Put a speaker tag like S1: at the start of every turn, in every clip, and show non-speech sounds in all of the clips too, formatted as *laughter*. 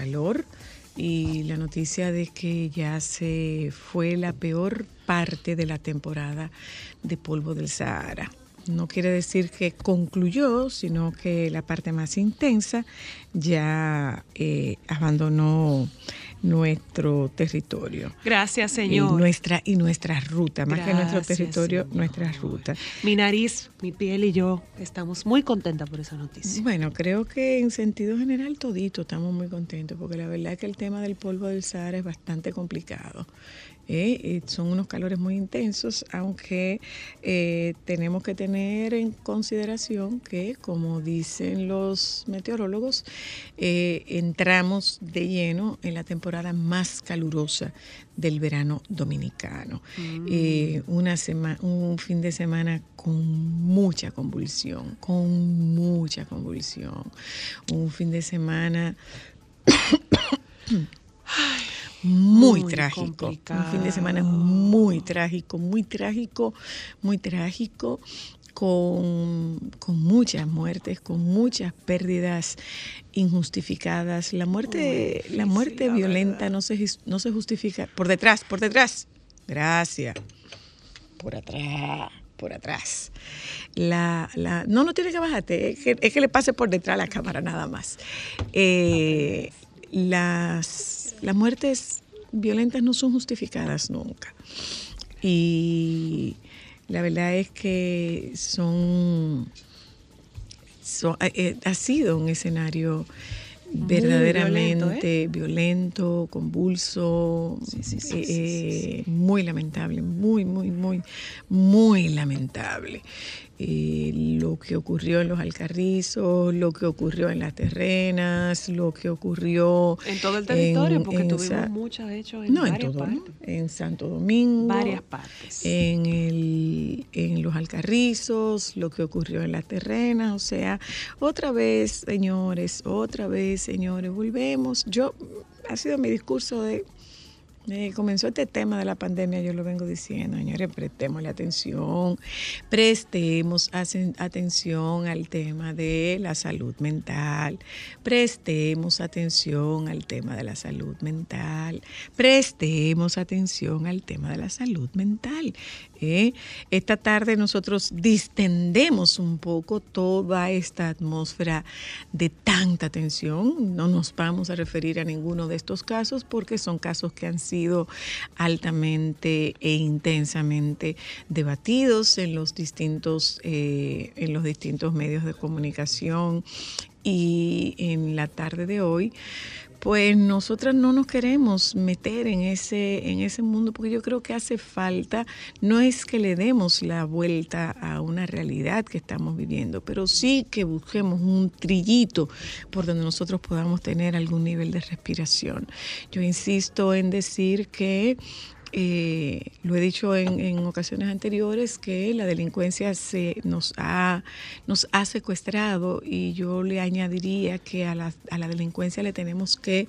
S1: Calor y la noticia de que ya se fue la peor parte de la temporada de polvo del Sahara. No quiere decir que concluyó, sino que la parte más intensa ya eh, abandonó nuestro territorio.
S2: Gracias, Señor.
S1: Y nuestra, y nuestra ruta, más que nuestro territorio, nuestra ruta.
S2: Mi nariz, mi piel y yo estamos muy contentas por esa noticia.
S1: Bueno, creo que en sentido general todito estamos muy contentos, porque la verdad es que el tema del polvo del Sahara es bastante complicado. ¿Eh? son unos calores muy intensos, aunque eh, tenemos que tener en consideración que, como dicen los meteorólogos, eh, entramos de lleno en la temporada más calurosa del verano dominicano. Mm. una un fin de semana con mucha convulsión, con mucha convulsión. Un fin de semana *coughs* *coughs* muy, trágico. Un fin de semana muy trágico, muy trágico, muy trágico. Con, muchas muertes, con muchas pérdidas injustificadas. La muerte, la muerte violenta no se, no se justifica. Por detrás, por detrás. Gracias. Por atrás, por atrás. La, la, no, no tiene que bajarte, es que, le pase por detrás la cámara nada más. Eh, las las muertes violentas no son justificadas nunca. Y la verdad es que son, eh, eh, ha sido un escenario verdaderamente violento, convulso, muy lamentable, muy, muy, muy, muy lamentable. Eh, lo que ocurrió en los Alcarrizos, lo que ocurrió en las terrenas, lo que ocurrió...
S2: En todo el territorio, porque tuvimos muchas hechos en
S1: no, en todo, En Santo Domingo.
S2: Varias partes.
S1: En, el, en los Alcarrizos, lo que ocurrió en las terrenas, o sea, otra vez, señores, otra vez, señores, volvemos. Yo, ha sido mi discurso de eh, comenzó este tema de la pandemia, yo lo vengo diciendo, señores, prestemos atención, prestemos atención al tema de la salud mental, prestemos atención al tema de la salud mental, prestemos atención al tema de la salud mental. ¿Eh? Esta tarde nosotros distendemos un poco toda esta atmósfera de tanta tensión. No nos vamos a referir a ninguno de estos casos porque son casos que han sido altamente e intensamente debatidos en los distintos, eh, en los distintos medios de comunicación y en la tarde de hoy pues nosotras no nos queremos meter en ese, en ese mundo porque yo creo que hace falta, no es que le demos la vuelta a una realidad que estamos viviendo, pero sí que busquemos un trillito por donde nosotros podamos tener algún nivel de respiración. Yo insisto en decir que eh, lo he dicho en, ocasiones anteriores que la delincuencia se nos ha, nos ha secuestrado y yo le añadiría que a la, a la delincuencia le tenemos que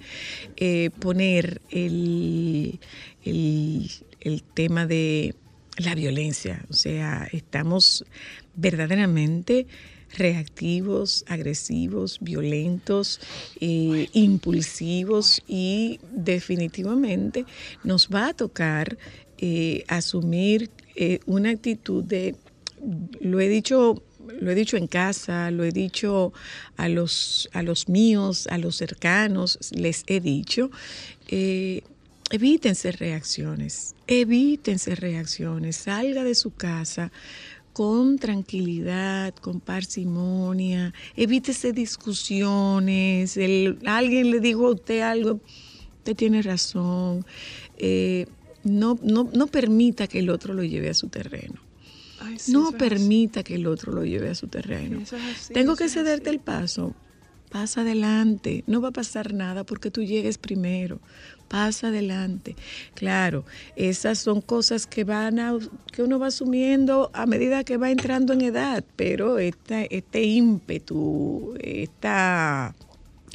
S1: eh, poner el, el, el tema de la violencia. O sea, estamos verdaderamente reactivos, agresivos, violentos, eh, impulsivos y definitivamente nos va a tocar eh, asumir eh, una actitud de, lo he dicho lo he dicho en casa, lo he dicho a los, a los míos, a los cercanos, les he dicho, evítense reacciones, evítense reacciones, salga de su casa con tranquilidad, con parsimonia, evítese discusiones, alguien le dijo a usted algo, usted tiene razón, eh, no, no, no, permita que el otro lo lleve a su terreno. no permita que el otro lo lleve a su terreno. Tengo que cederte el paso. Pasa adelante, no va a pasar nada porque tú llegues primero, pasa adelante. Claro, esas son cosas que van a, que uno va asumiendo a medida que va entrando en edad, pero este, este ímpetu, esta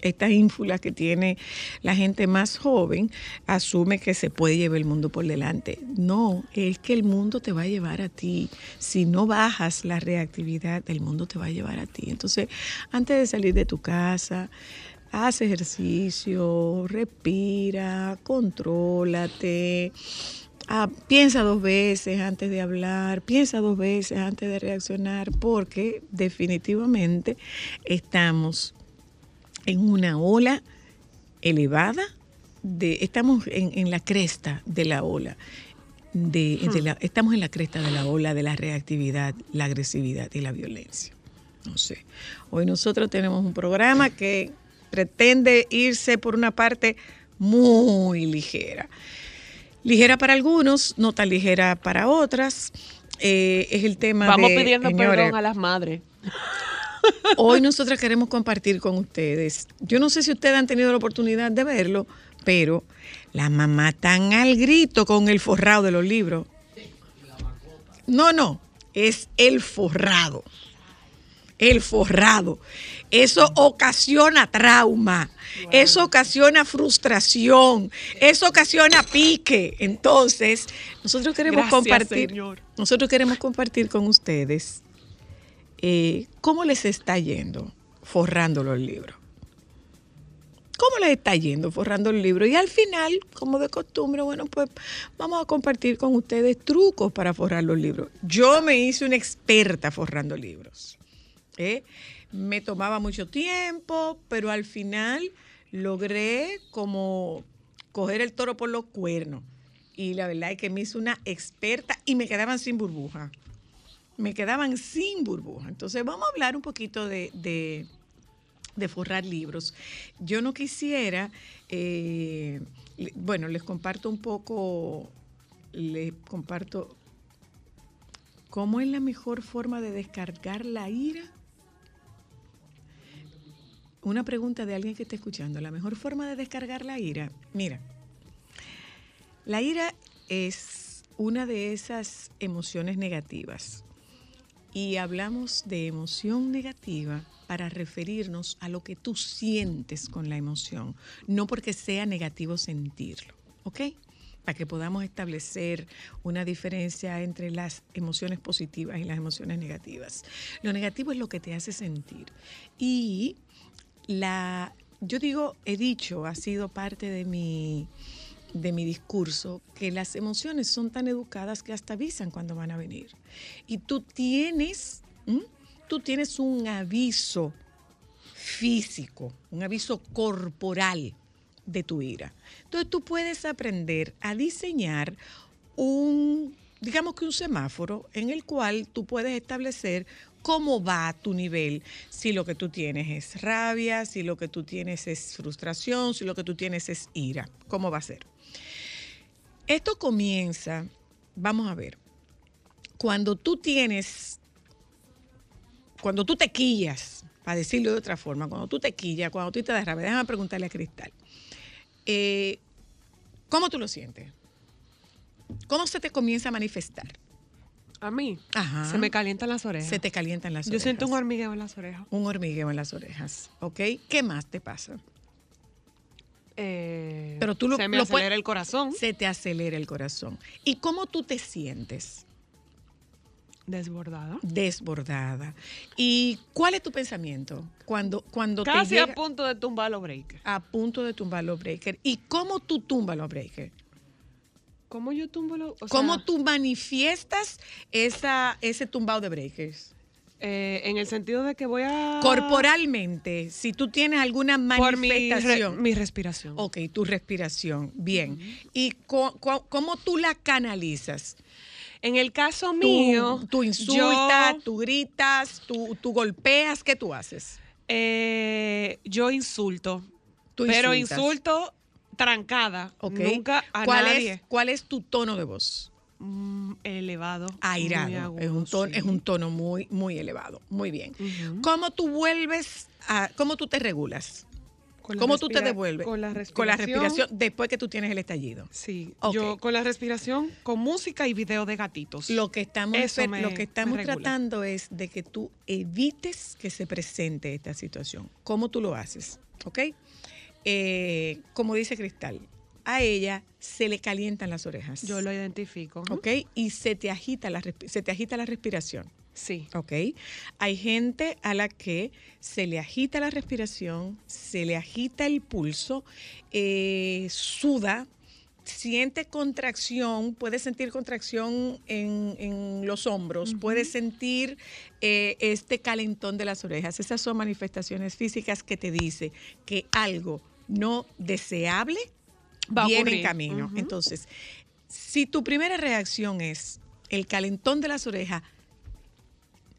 S1: esta ínfula que tiene la gente más joven, asume que se puede llevar el mundo por delante. No, es que el mundo te va a llevar a ti. Si no bajas la reactividad, el mundo te va a llevar a ti. Entonces, antes de salir de tu casa, haz ejercicio, respira, contrólate. Ah, piensa dos veces antes de hablar, piensa dos veces antes de reaccionar, porque definitivamente estamos en una ola elevada, de, estamos en, la cresta de la ola. De, hmm. estamos en la cresta de la ola de la reactividad, la agresividad y la violencia. No sé. Hoy nosotros tenemos un programa que pretende irse por una parte muy ligera. Ligera para algunos, no tan ligera para otras. Eh, es el tema
S2: Vamos pidiendo perdón a las madres.
S1: Hoy nosotros queremos compartir con ustedes. Yo no sé si ustedes han tenido la oportunidad de verlo, pero la mamá tan al grito con el forrado de los libros. No, no, es el forrado. El forrado. Eso ocasiona trauma, eso ocasiona frustración, eso ocasiona pique. Entonces, nosotros queremos compartir, nosotros queremos compartir con ustedes eh, ¿cómo les está yendo forrando los libros? ¿Cómo les está yendo forrando el libro? Y al final, como de costumbre, bueno, pues vamos a compartir con ustedes trucos para forrar los libros. Yo me hice una experta forrando libros. ¿eh? Me tomaba mucho tiempo, pero al final logré como coger el toro por los cuernos. Y la verdad es que me hice una experta y me quedaban sin burbuja me quedaban sin burbuja. Entonces vamos a hablar un poquito de, forrar libros. Yo no quisiera, eh, bueno, les comparto un poco, les comparto cómo es la mejor forma de descargar la ira. Una pregunta de alguien que está escuchando. La mejor forma de descargar la ira, mira, la ira es una de esas emociones negativas y hablamos de emoción negativa para referirnos a lo que tú sientes con la emoción, no porque sea negativo sentirlo, ¿ok? Para que podamos establecer una diferencia entre las emociones positivas y las emociones negativas. Lo negativo es lo que te hace sentir. Y la, yo digo, he dicho, ha sido parte de mi de mi discurso que las emociones son tan educadas que hasta avisan cuando van a venir. Y tú tienes, tú tienes un aviso físico, un aviso corporal de tu ira. Entonces tú puedes aprender a diseñar un, digamos que un semáforo en el cual tú puedes establecer cómo va tu nivel. Si lo que tú tienes es rabia, si lo que tú tienes es frustración, si lo que tú tienes es ira. ¿Cómo va a ser? Esto comienza, vamos a ver, cuando tú tienes, cuando tú te quillas, para decirlo de otra forma, cuando tú te quillas, cuando tú te das rabia, déjame preguntarle a Cristal, eh, ¿cómo tú lo sientes? ¿Cómo se te comienza a manifestar?
S2: A mí
S1: Ajá.
S2: se me calientan las orejas.
S1: Se te calientan las
S2: Yo
S1: orejas.
S2: siento un hormigueo en las orejas.
S1: Un hormigueo en las orejas, ¿ok? ¿Qué más te pasa?
S2: Eh,
S1: Pero tú lo-
S2: se me
S1: lo
S2: acelera el corazón.
S1: Se te acelera el corazón. ¿Y cómo tú te sientes?
S2: Desbordada.
S1: Desbordada. ¿Y cuál es tu pensamiento cuando, cuando
S2: Casi
S1: te llega
S2: a punto de tumbar los breakers.
S1: a punto de tumbar los breakers? ¿Y cómo tú tumbas los breakers?
S2: ¿Cómo yo tumbo los o
S1: ¿Cómo
S2: sea,
S1: tú manifiestas esa, ese tumbado de breakers?
S2: eh, en el sentido de que voy a...
S1: Corporalmente, si tú tienes alguna
S2: Por mi, re-
S1: manifestación.
S2: mi respiración.
S1: Ok, tu respiración, bien. ¿Y cómo tú la canalizas?
S2: En el caso
S1: Tú,
S2: mío,
S1: tú insultas,
S2: yo,
S1: tú gritas, tú, tú golpeas, ¿qué tú haces?
S2: eh, yo insulto,
S1: Tú
S2: pero
S1: insultas.
S2: insulto trancada, nunca a
S1: ¿Cuál
S2: nadie.
S1: Es, ¿Cuál es tu tono de voz?
S2: Mm, elevado.
S1: Airado.
S2: agudo,
S1: es, un tono,
S2: sí.
S1: es un tono muy, muy elevado. Muy bien. ¿Cómo tú vuelves a, cómo tú te regulas? ¿Cómo tú te devuelves?
S2: Con la respiración.
S1: Con la respiración después que tú tienes el estallido.
S2: Sí, yo con la respiración, con música y video de gatitos.
S1: Lo que estamos,
S2: Eso
S1: esper-
S2: me-
S1: lo que estamos tratando es de que tú evites que se presente esta situación. ¿Cómo tú lo haces? ¿Ok? Eh, como dice Cristal, a ella se le calientan las orejas.
S2: Yo lo identifico.
S1: ¿Ok? Y se te agita la, se te agita la respiración.
S2: Sí.
S1: ¿Ok? Hay gente a la que se le agita la respiración, se le agita el pulso, eh, suda, siente contracción, puede sentir contracción en, en los hombros, puede sentir eh, este calentón de las orejas. Esas son manifestaciones físicas que te dice que algo no deseable
S2: Va
S1: viene en camino. Entonces, si tu primera reacción es el calentón de las orejas,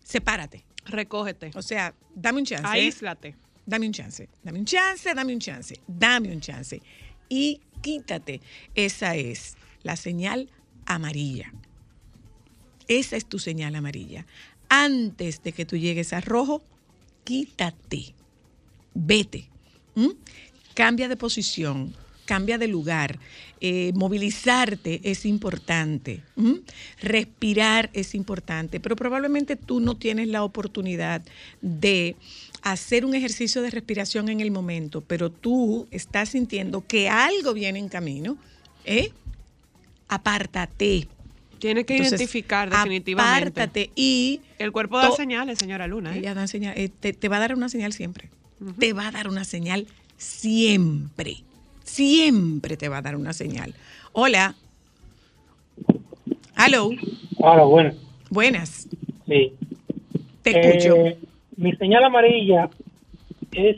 S1: sepárate.
S2: Recógete.
S1: O sea, dame un chance.
S2: Aíslate.
S1: Dame un chance. Dame un chance, dame un chance. Dame un chance. Y quítate. Esa es la señal amarilla. Esa es tu señal amarilla. Antes de que tú llegues a rojo, quítate. Vete. ¿Mm? Cambia de posición, cambia de lugar. Eh, movilizarte es importante. ¿Mm? Respirar es importante. Pero probablemente tú no tienes la oportunidad de hacer un ejercicio de respiración en el momento, pero tú estás sintiendo que algo viene en camino. ¿eh? Apártate.
S2: Tiene que
S1: Entonces,
S2: identificar definitivamente.
S1: Apártate y
S2: El cuerpo da señales, señora Luna. ¿eh?
S1: ella da señal, eh, te, te va a dar una señal siempre. Te va a dar una señal siempre. Siempre te va a dar una señal. Hola. Hello.
S3: Ahora, bueno,
S1: Buenas.
S3: sí.
S1: Te escucho.
S3: Eh, mi señal amarilla es,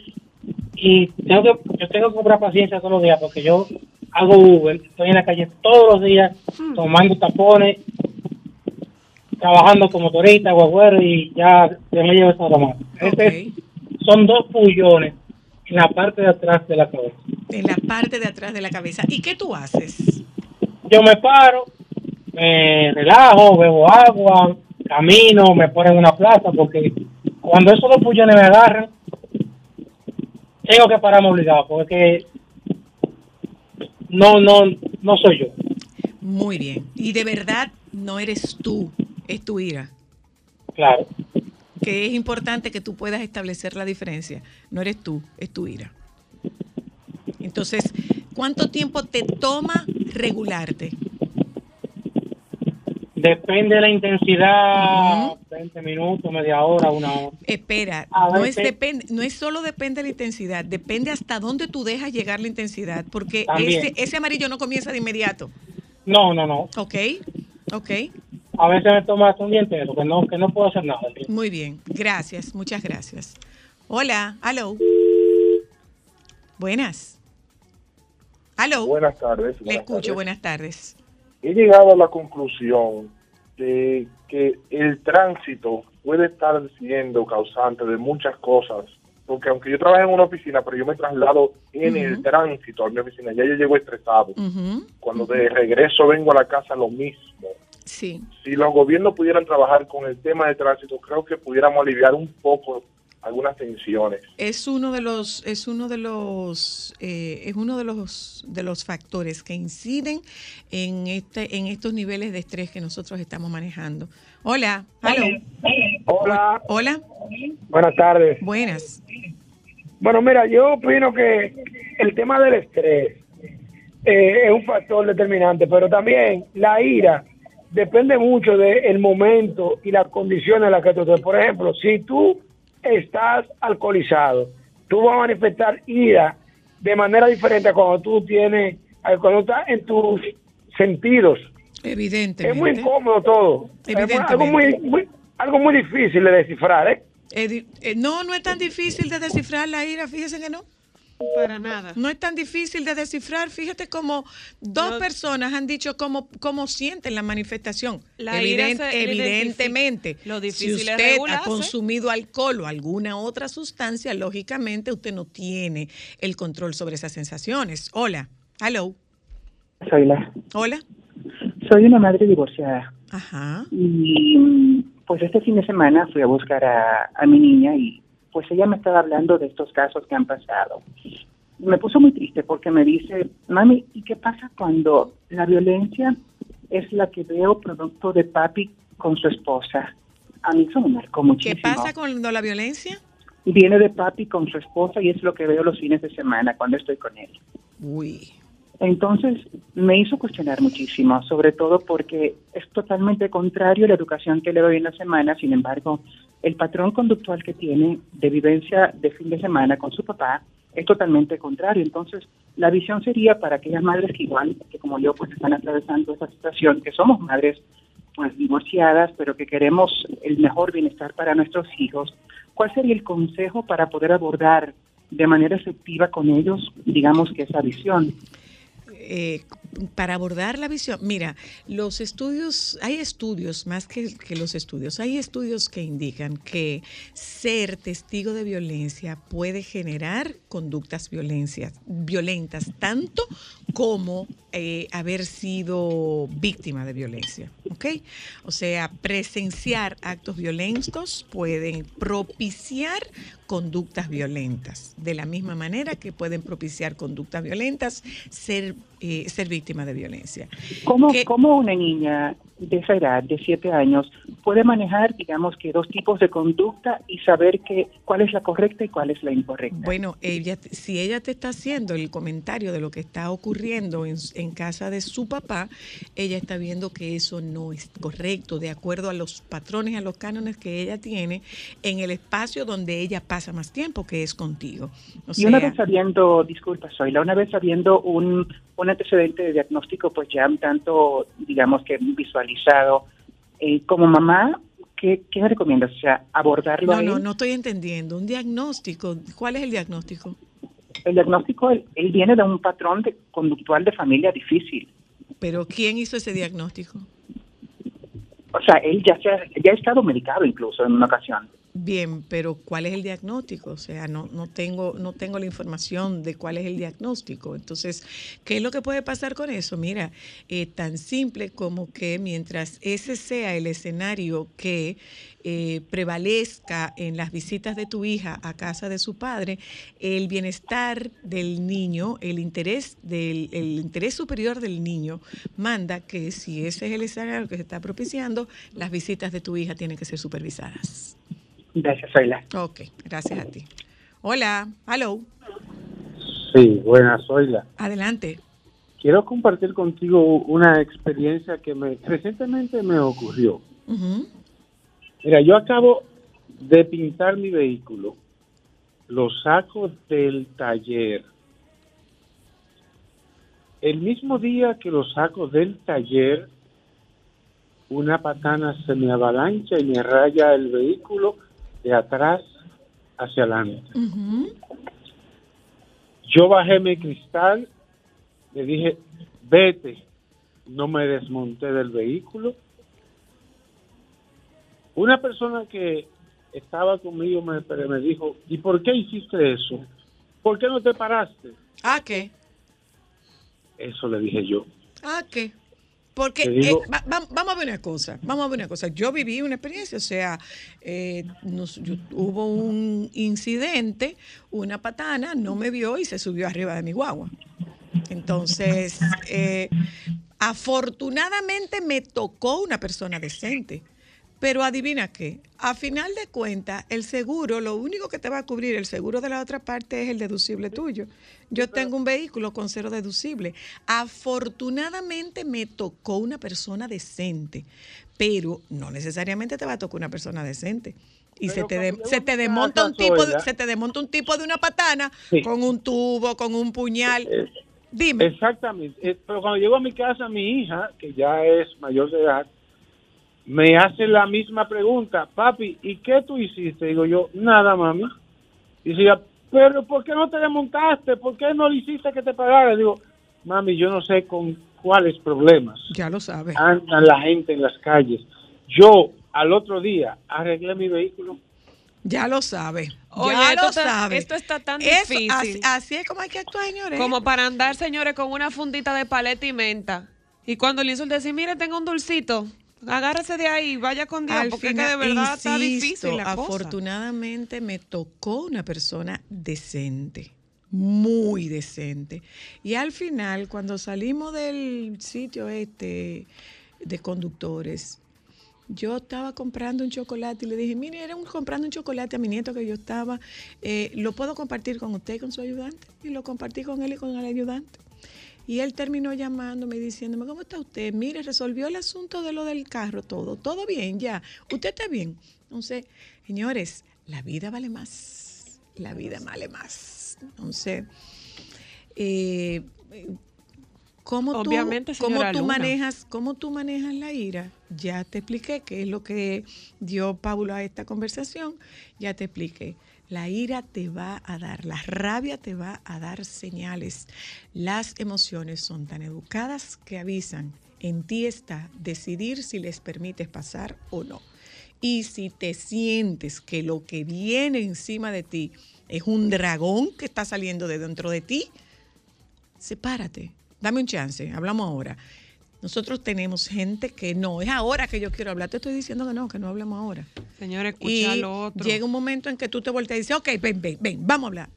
S3: y tengo que, yo tengo que comprar paciencia todos los días porque yo hago Uber, estoy en la calle todos los días tomando tapones, trabajando como motorista, guagüero y ya se me lleva esa mano. Este es-
S1: Ok.
S3: son dos pullones en la parte de atrás de la cabeza.
S1: En la parte de atrás de la cabeza. ¿Y qué tú haces?
S3: Yo me paro, me relajo, bebo agua, camino, me ponen en una plaza, porque cuando esos dos pullones me agarran, tengo que pararme obligado, porque no, no, no soy yo.
S1: Muy bien. Y de verdad no eres tú, es tu ira.
S3: Claro.
S1: Que es importante que tú puedas establecer la diferencia. No eres tú, es tu ira. Entonces, ¿cuánto tiempo te toma regularte?
S3: Depende de la intensidad,
S1: Ujú.
S3: 20 minutos, media hora, una hora.
S1: Espera,
S3: A
S1: no es, depende, no es solo depende de la intensidad, depende hasta dónde tú dejas llegar la intensidad, porque ese, ese amarillo no comienza de inmediato.
S3: No, no, no.
S1: ¿Ok? ¿Ok?
S3: A veces me toma hasta un día entero, que no, que no puedo hacer nada.
S1: Muy bien. Gracias, muchas gracias. Hola, hello. Buenas. Hello.
S4: Buenas tardes.
S1: Le
S4: buenas
S1: escucho,
S4: tardes.
S1: buenas tardes.
S4: He llegado a la conclusión de que el tránsito puede estar siendo causante de muchas cosas. Porque aunque yo trabajo en una oficina, pero yo me traslado en el tránsito a mi oficina, ya yo llego estresado. Cuando de regreso vengo a la casa, lo mismo.
S1: Sí.
S4: Si los gobiernos pudieran trabajar con el tema de tránsito, creo que pudiéramos aliviar un poco algunas tensiones.
S1: Es uno de los, es uno de los, eh, es uno de los de los factores que inciden en este, en estos niveles de estrés que nosotros estamos manejando. Hola, hello.
S5: Hola,
S1: Hola,
S5: buenas tardes.
S1: buenas.
S5: Bueno, mira, yo opino que el tema del estrés eh, es un factor determinante, pero también la ira depende mucho del momento y las condiciones en las que tú estés. Por ejemplo, si tú estás alcoholizado, tú vas a manifestar ira de manera diferente a cuando tú tienes, cuando estás en tus sentidos.
S1: Evidentemente.
S5: Es muy incómodo todo. Muy- algo muy, muy- algo muy difícil de descifrar, ¿eh?
S1: Eh, no, no es tan difícil de descifrar la ira, fíjese que no.
S2: Para nada.
S1: No es tan difícil de descifrar. Fíjate como dos
S2: No-
S1: personas han dicho cómo, cómo sienten la manifestación.
S2: La ira
S1: Eviden-
S2: se
S1: evidentemente.
S2: Lo
S1: si
S2: difícil es
S1: usted ha consumido alcohol o alguna otra sustancia, lógicamente usted no tiene el control sobre esas sensaciones. Hola. Hello.
S6: Soy la,
S1: Hola.
S6: soy una madre divorciada
S1: Ajá.
S6: y pues este fin de semana fui a buscar a, a mi niña y pues ella me estaba hablando de estos casos que han pasado. Me puso muy triste porque me dice, mami, ¿y qué pasa cuando la violencia es la que veo producto de papi con su esposa? A mí eso me marcó
S1: ¿Qué
S6: muchísimo.
S1: pasa con la violencia?
S6: Viene de papi con su esposa y es lo que veo los fines de semana cuando estoy con él.
S1: Uy.
S6: Entonces me hizo cuestionar muchísimo, sobre todo porque es totalmente contrario a la educación que le doy en la semana, sin embargo, el patrón conductual que tiene de vivencia de fin de semana con su papá es totalmente contrario. Entonces, la visión sería para aquellas madres que igual, que como yo, pues están atravesando esa situación, que somos madres pues divorciadas, pero que queremos el mejor bienestar para nuestros hijos, ¿cuál sería el consejo para poder abordar de manera efectiva con ellos, digamos que esa visión?
S1: eh, para abordar la visión, mira, los estudios, hay estudios, más que, los estudios, hay estudios que indican que ser testigo de violencia puede generar conductas violencias, violentas, tanto como eh, haber sido víctima de violencia. ¿ok? O sea, presenciar actos violentos pueden propiciar conductas violentas, de la misma manera que pueden propiciar conductas violentas ser, eh, ser víctima de violencia.
S6: ¿Cómo,
S1: ¿Qué-
S6: ¿Cómo una niña de esa edad, de siete años, puede manejar, digamos que dos tipos de conducta y saber que, cuál es la correcta y cuál es la incorrecta?
S1: Bueno, ella, si ella te está haciendo el comentario de lo que está ocurriendo en, en casa de su papá, ella está viendo que eso no es correcto, de acuerdo a los patrones, a los cánones que ella tiene en el espacio donde ella pasa más tiempo, que es contigo. O
S6: y una vez sabiendo, disculpa, Zoila, una vez sabiendo un, un antecedente de diagnóstico, pues ya un tanto, digamos que visualizado, eh, como mamá, ¿qué, ¿qué me recomiendas? O sea, abordarlo
S1: no, no, no estoy entendiendo. Un diagnóstico, ¿cuál es el diagnóstico?
S6: El diagnóstico, él, él viene de un patrón de, conductual de familia difícil.
S1: Pero ¿quién hizo ese diagnóstico?
S6: O sea, él ya, se ha, ya ha estado medicado incluso en una ocasión.
S1: Bien, pero ¿cuál es el diagnóstico? O sea, no, tengo, no tengo la información de cuál es el diagnóstico. Entonces, ¿qué es lo que puede pasar con eso? Mira, eh, tan simple como que mientras ese sea el escenario que eh, prevalezca en las visitas de tu hija a casa de su padre, el bienestar del niño, el interés, del, el interés superior del niño, manda que si ese es el escenario que se está propiciando, las visitas de tu hija tienen que ser supervisadas.
S6: Gracias, Zoila.
S1: Ok, gracias a ti. Hola, hello,
S7: Sí, buenas, Zoila.
S1: adelante.
S7: Quiero compartir contigo una experiencia que me recientemente me ocurrió. Mira, yo acabo de pintar mi vehículo, lo saco del taller. El mismo día que lo saco del taller, una patana se me avalancha y me raya el vehículo de atrás hacia adelante. Yo bajé mi cristal, le dije, vete. No me desmonté del vehículo. Una persona que estaba conmigo me, me dijo, ¿y por qué hiciste eso? ¿Por qué no te paraste?
S1: ¿A qué?
S7: Eso le dije yo.
S1: ¿A qué? Porque
S7: digo-
S1: eh, va- va- vamos a ver una cosa, vamos a ver una cosa. Yo viví una experiencia, o sea, eh, nos- yo- hubo un incidente, una patana no me vio y se subió arriba de mi guagua. Entonces, eh, afortunadamente me tocó una persona decente. Pero adivina qué, a final de cuentas, el seguro, lo único que te va a cubrir el seguro de la otra parte es el deducible tuyo. Yo tengo un vehículo con cero deducible. Afortunadamente me tocó una persona decente, pero no necesariamente te va a tocar una persona decente. Y se te, de- se te desmonta un tipo, se te desmonta un tipo de una patana
S7: Sí.
S1: con un tubo, con un puñal. Dime.
S7: Exactamente. Eh, Pero cuando llego a mi casa, mi hija, que ya es mayor de edad, me hace la misma pregunta, papi, ¿y qué tú hiciste? Digo yo, nada, mami. Y decía, pero ¿por qué no te desmontaste? ¿Por qué no le hiciste que te pagara? Digo, mami, yo no sé con cuáles problemas
S1: Ya lo sabes.
S7: anda la gente en las calles. Yo, al otro día, arreglé mi vehículo.
S1: Ya lo sabe.
S8: Oye,
S1: ya
S8: esto
S1: lo
S8: está-
S1: sabe.
S8: esto está tan
S1: Eso,
S8: difícil.
S1: Así, así es como hay que actuar, señores.
S8: Como para andar, señores, con una fundita de paleta y menta. Y cuando le insulta decir, mire, tengo un dulcito, agárrese de ahí, vaya con Dios,
S1: Al
S8: porque es que de verdad está difícil la cosa.
S1: Afortunadamente me tocó una persona decente, muy decente. Y al final, cuando salimos del sitio este de conductores, yo estaba comprando un chocolate y le dije, mire, era un, comprando un chocolate a mi nieto que yo estaba, eh, ¿lo puedo compartir con usted y con su ayudante? Y lo compartí con él y con el ayudante. Y él terminó llamándome y diciéndome, ¿cómo está usted? Mire, resolvió el asunto de lo del carro, todo, todo bien, ya. ¿Usted está bien? Entonces, señores, la vida vale más. La vida vale más. Entonces, eh, ¿cómo tú, cómo tú manejas, cómo tú manejas la ira? Ya te expliqué qué es lo que dio Paulo a esta conversación. Ya te expliqué. La ira te va a dar, la rabia te va a dar señales. Las emociones son tan educadas que avisan. En ti está decidir si les permites pasar o no. Y si te sientes que lo que viene encima de ti es un dragón que está saliendo de dentro de ti, sepárate, dame un chance, hablamos ahora. Nosotros tenemos gente que no, es ahora que yo quiero hablar, te estoy diciendo que no, que no hablamos ahora.
S8: Señores, escucha
S1: Y
S8: lo otro.
S1: llega un momento en que tú te volteas y dices, ok, ven, ven, ven, vamos a hablar.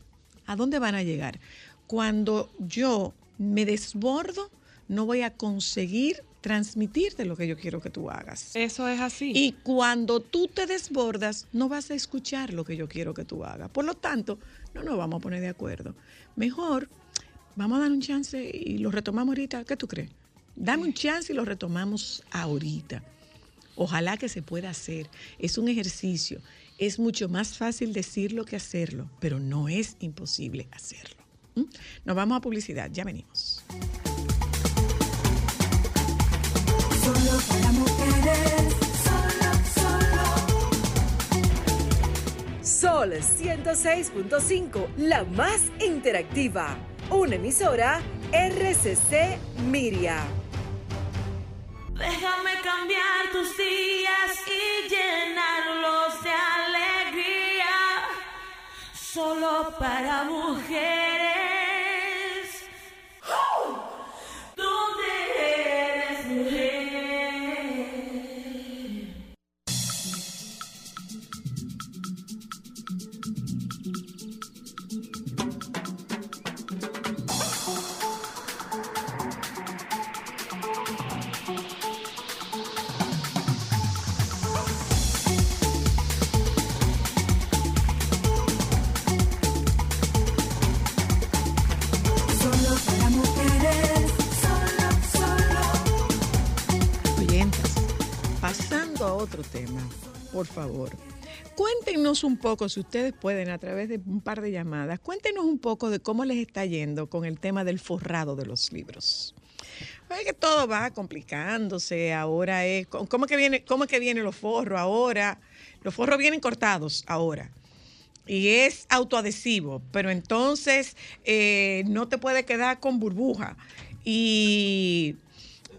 S1: ¿A dónde van a llegar? Cuando yo me desbordo, no voy a conseguir transmitirte lo que yo quiero que tú hagas.
S8: Eso es así.
S1: Y cuando tú te desbordas, no vas a escuchar lo que yo quiero que tú hagas. Por lo tanto, no nos vamos a poner de acuerdo. Mejor, vamos a dar un chance y lo retomamos ahorita. ¿Qué tú crees? Dame un chance y lo retomamos ahorita. Ojalá que se pueda hacer. Es un ejercicio. Es mucho más fácil decirlo que hacerlo, pero no es imposible hacerlo. ¿Mm? Nos vamos a publicidad. Ya venimos.
S9: Solo para mujeres, solo, solo.
S10: Sol 106.5, la más interactiva. Una emisora RCC Miria.
S9: Déjame cambiar tus días y llenarlos de alegría. Solo para mujeres.
S1: Tema, por favor. Cuéntenos un poco, si ustedes pueden, a través de un par de llamadas, cuéntenos un poco de cómo les está yendo con el tema del forrado de los libros. Es que todo va complicándose, ahora es, ¿cómo que viene, cómo que vienen los forros ahora? Los forros vienen cortados ahora. Y es autoadhesivo, pero entonces eh, no te puede quedar con burbuja. Y,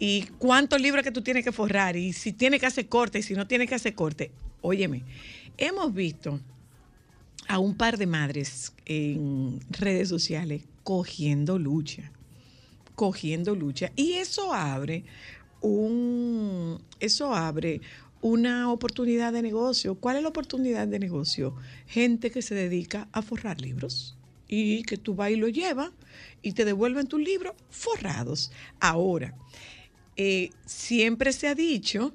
S1: y cuántos libros que tú tienes que forrar, y si tienes que hacer corte, y si no tienes que hacer corte. Óyeme, hemos visto a un par de madres en redes sociales cogiendo lucha, cogiendo lucha. Y eso abre un, eso abre una oportunidad de negocio. ¿Cuál es la oportunidad de negocio? Gente que se dedica a forrar libros y que tú vas y lo llevas y te devuelven tus libros forrados. Ahora, eh, siempre se ha dicho,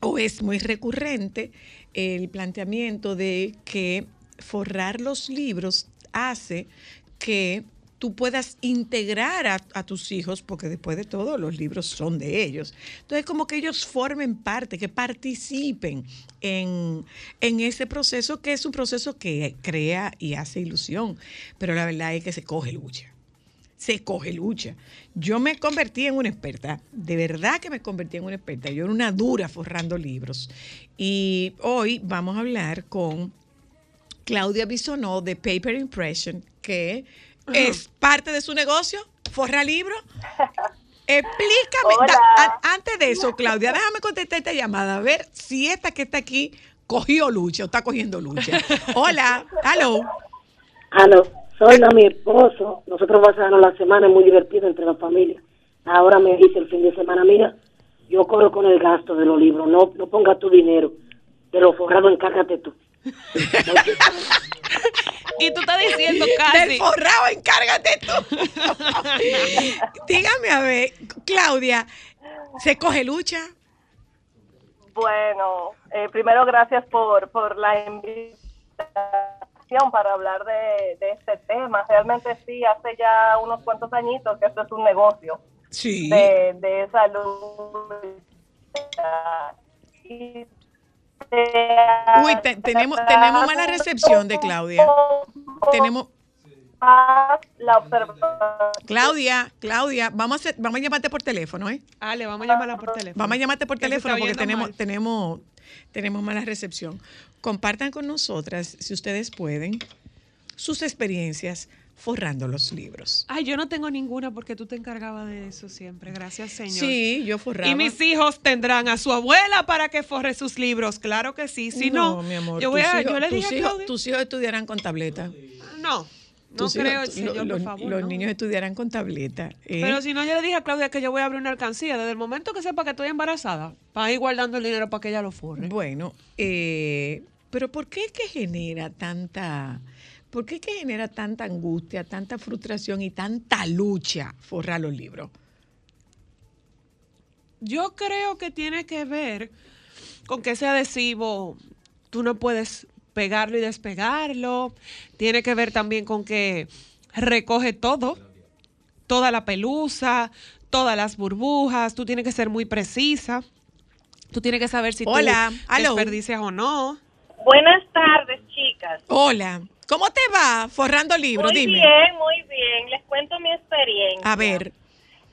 S1: o es muy recurrente, el planteamiento de que forrar los libros hace que tú puedas integrar a, a tus hijos, porque después de todo los libros son de ellos. Entonces, como que ellos formen parte, que participen en, en ese proceso, que es un proceso que crea y hace ilusión, pero la verdad es que se coge lucha se coge lucha. Yo me convertí en una experta, de verdad que me convertí en una experta. Yo era una dura forrando libros. Y hoy vamos a hablar con Claudia Bisonó de Paper Impression, que es parte de su negocio, forra libros. *laughs* Explícame,
S11: Hola.
S1: da- a- antes de eso, Claudia, déjame contestar esta llamada, a ver si esta que está aquí cogió lucha o está cogiendo lucha. *laughs* Hola, hello.
S11: Aló, soy la mi esposo. Nosotros pasamos la semana muy divertido entre la familia. Ahora me dice el fin de semana, mira, yo corro con el gasto de los libros. No, no pongas tu dinero. De lo forrado, encárgate tú. *laughs*
S8: Y tú estás diciendo
S1: Del
S8: casi.
S1: forrado, encárgate tú. *laughs* Dígame a ver, Claudia, ¿se coge lucha?
S12: Bueno, eh, primero gracias por, por la invitación para hablar de, de este tema. Realmente sí, hace ya unos cuantos añitos que esto es un negocio
S1: Sí.
S12: de, de salud. Y de-
S1: Uy, te- tenemos, tenemos mala recepción de Claudia. Tenemos.
S12: más la observación.
S1: Claudia, Claudia, vamos a, hacer- vamos a llamarte por teléfono, ¿eh?
S8: Ale, vamos a llamarla por teléfono.
S1: Vamos a llamarte por teléfono porque tenemos,
S8: mal.
S1: tenemos, tenemos mala recepción. Compartan con nosotras, si ustedes pueden, sus experiencias forrando los libros.
S8: Ay, yo no tengo ninguna porque tú te encargabas de eso siempre. Gracias, señor.
S1: Sí, yo forraba.
S8: Y mis hijos tendrán a su abuela para que forre sus libros. Claro que sí. Si no,
S1: mi amor,
S8: yo, voy
S1: tus
S8: a, yo le
S1: tus
S8: dije a
S1: hijos- tus hijos estudiarán con tableta.
S8: No, no
S1: hijos-
S8: creo,
S1: tu-
S8: señor,
S1: lo-
S8: por
S1: los-
S8: favor.
S1: Los
S8: no.
S1: niños estudiarán con tableta. ¿eh?
S8: Pero si no, yo le dije a Claudia que yo voy a abrir una alcancía desde el momento que sepa que estoy embarazada, para ir guardando el dinero para que ella lo forre.
S1: Bueno, eh, pero ¿por qué es que genera tanta, por qué es que genera tanta angustia, tanta frustración y tanta lucha forrar los libros?
S8: Yo creo que tiene que ver con que ese adhesivo tú no puedes pegarlo y despegarlo. Tiene que ver también con que recoge todo, toda la pelusa, todas las burbujas. Tú tienes que ser muy precisa. Tú tienes que saber si
S1: Hola,
S8: tú
S1: aló.
S8: desperdicias o no.
S13: Buenas tardes, chicas.
S1: Hola, ¿cómo te va forrando libros?
S13: Muy
S1: Dime.
S13: bien, muy bien. Les cuento mi experiencia.
S1: A ver,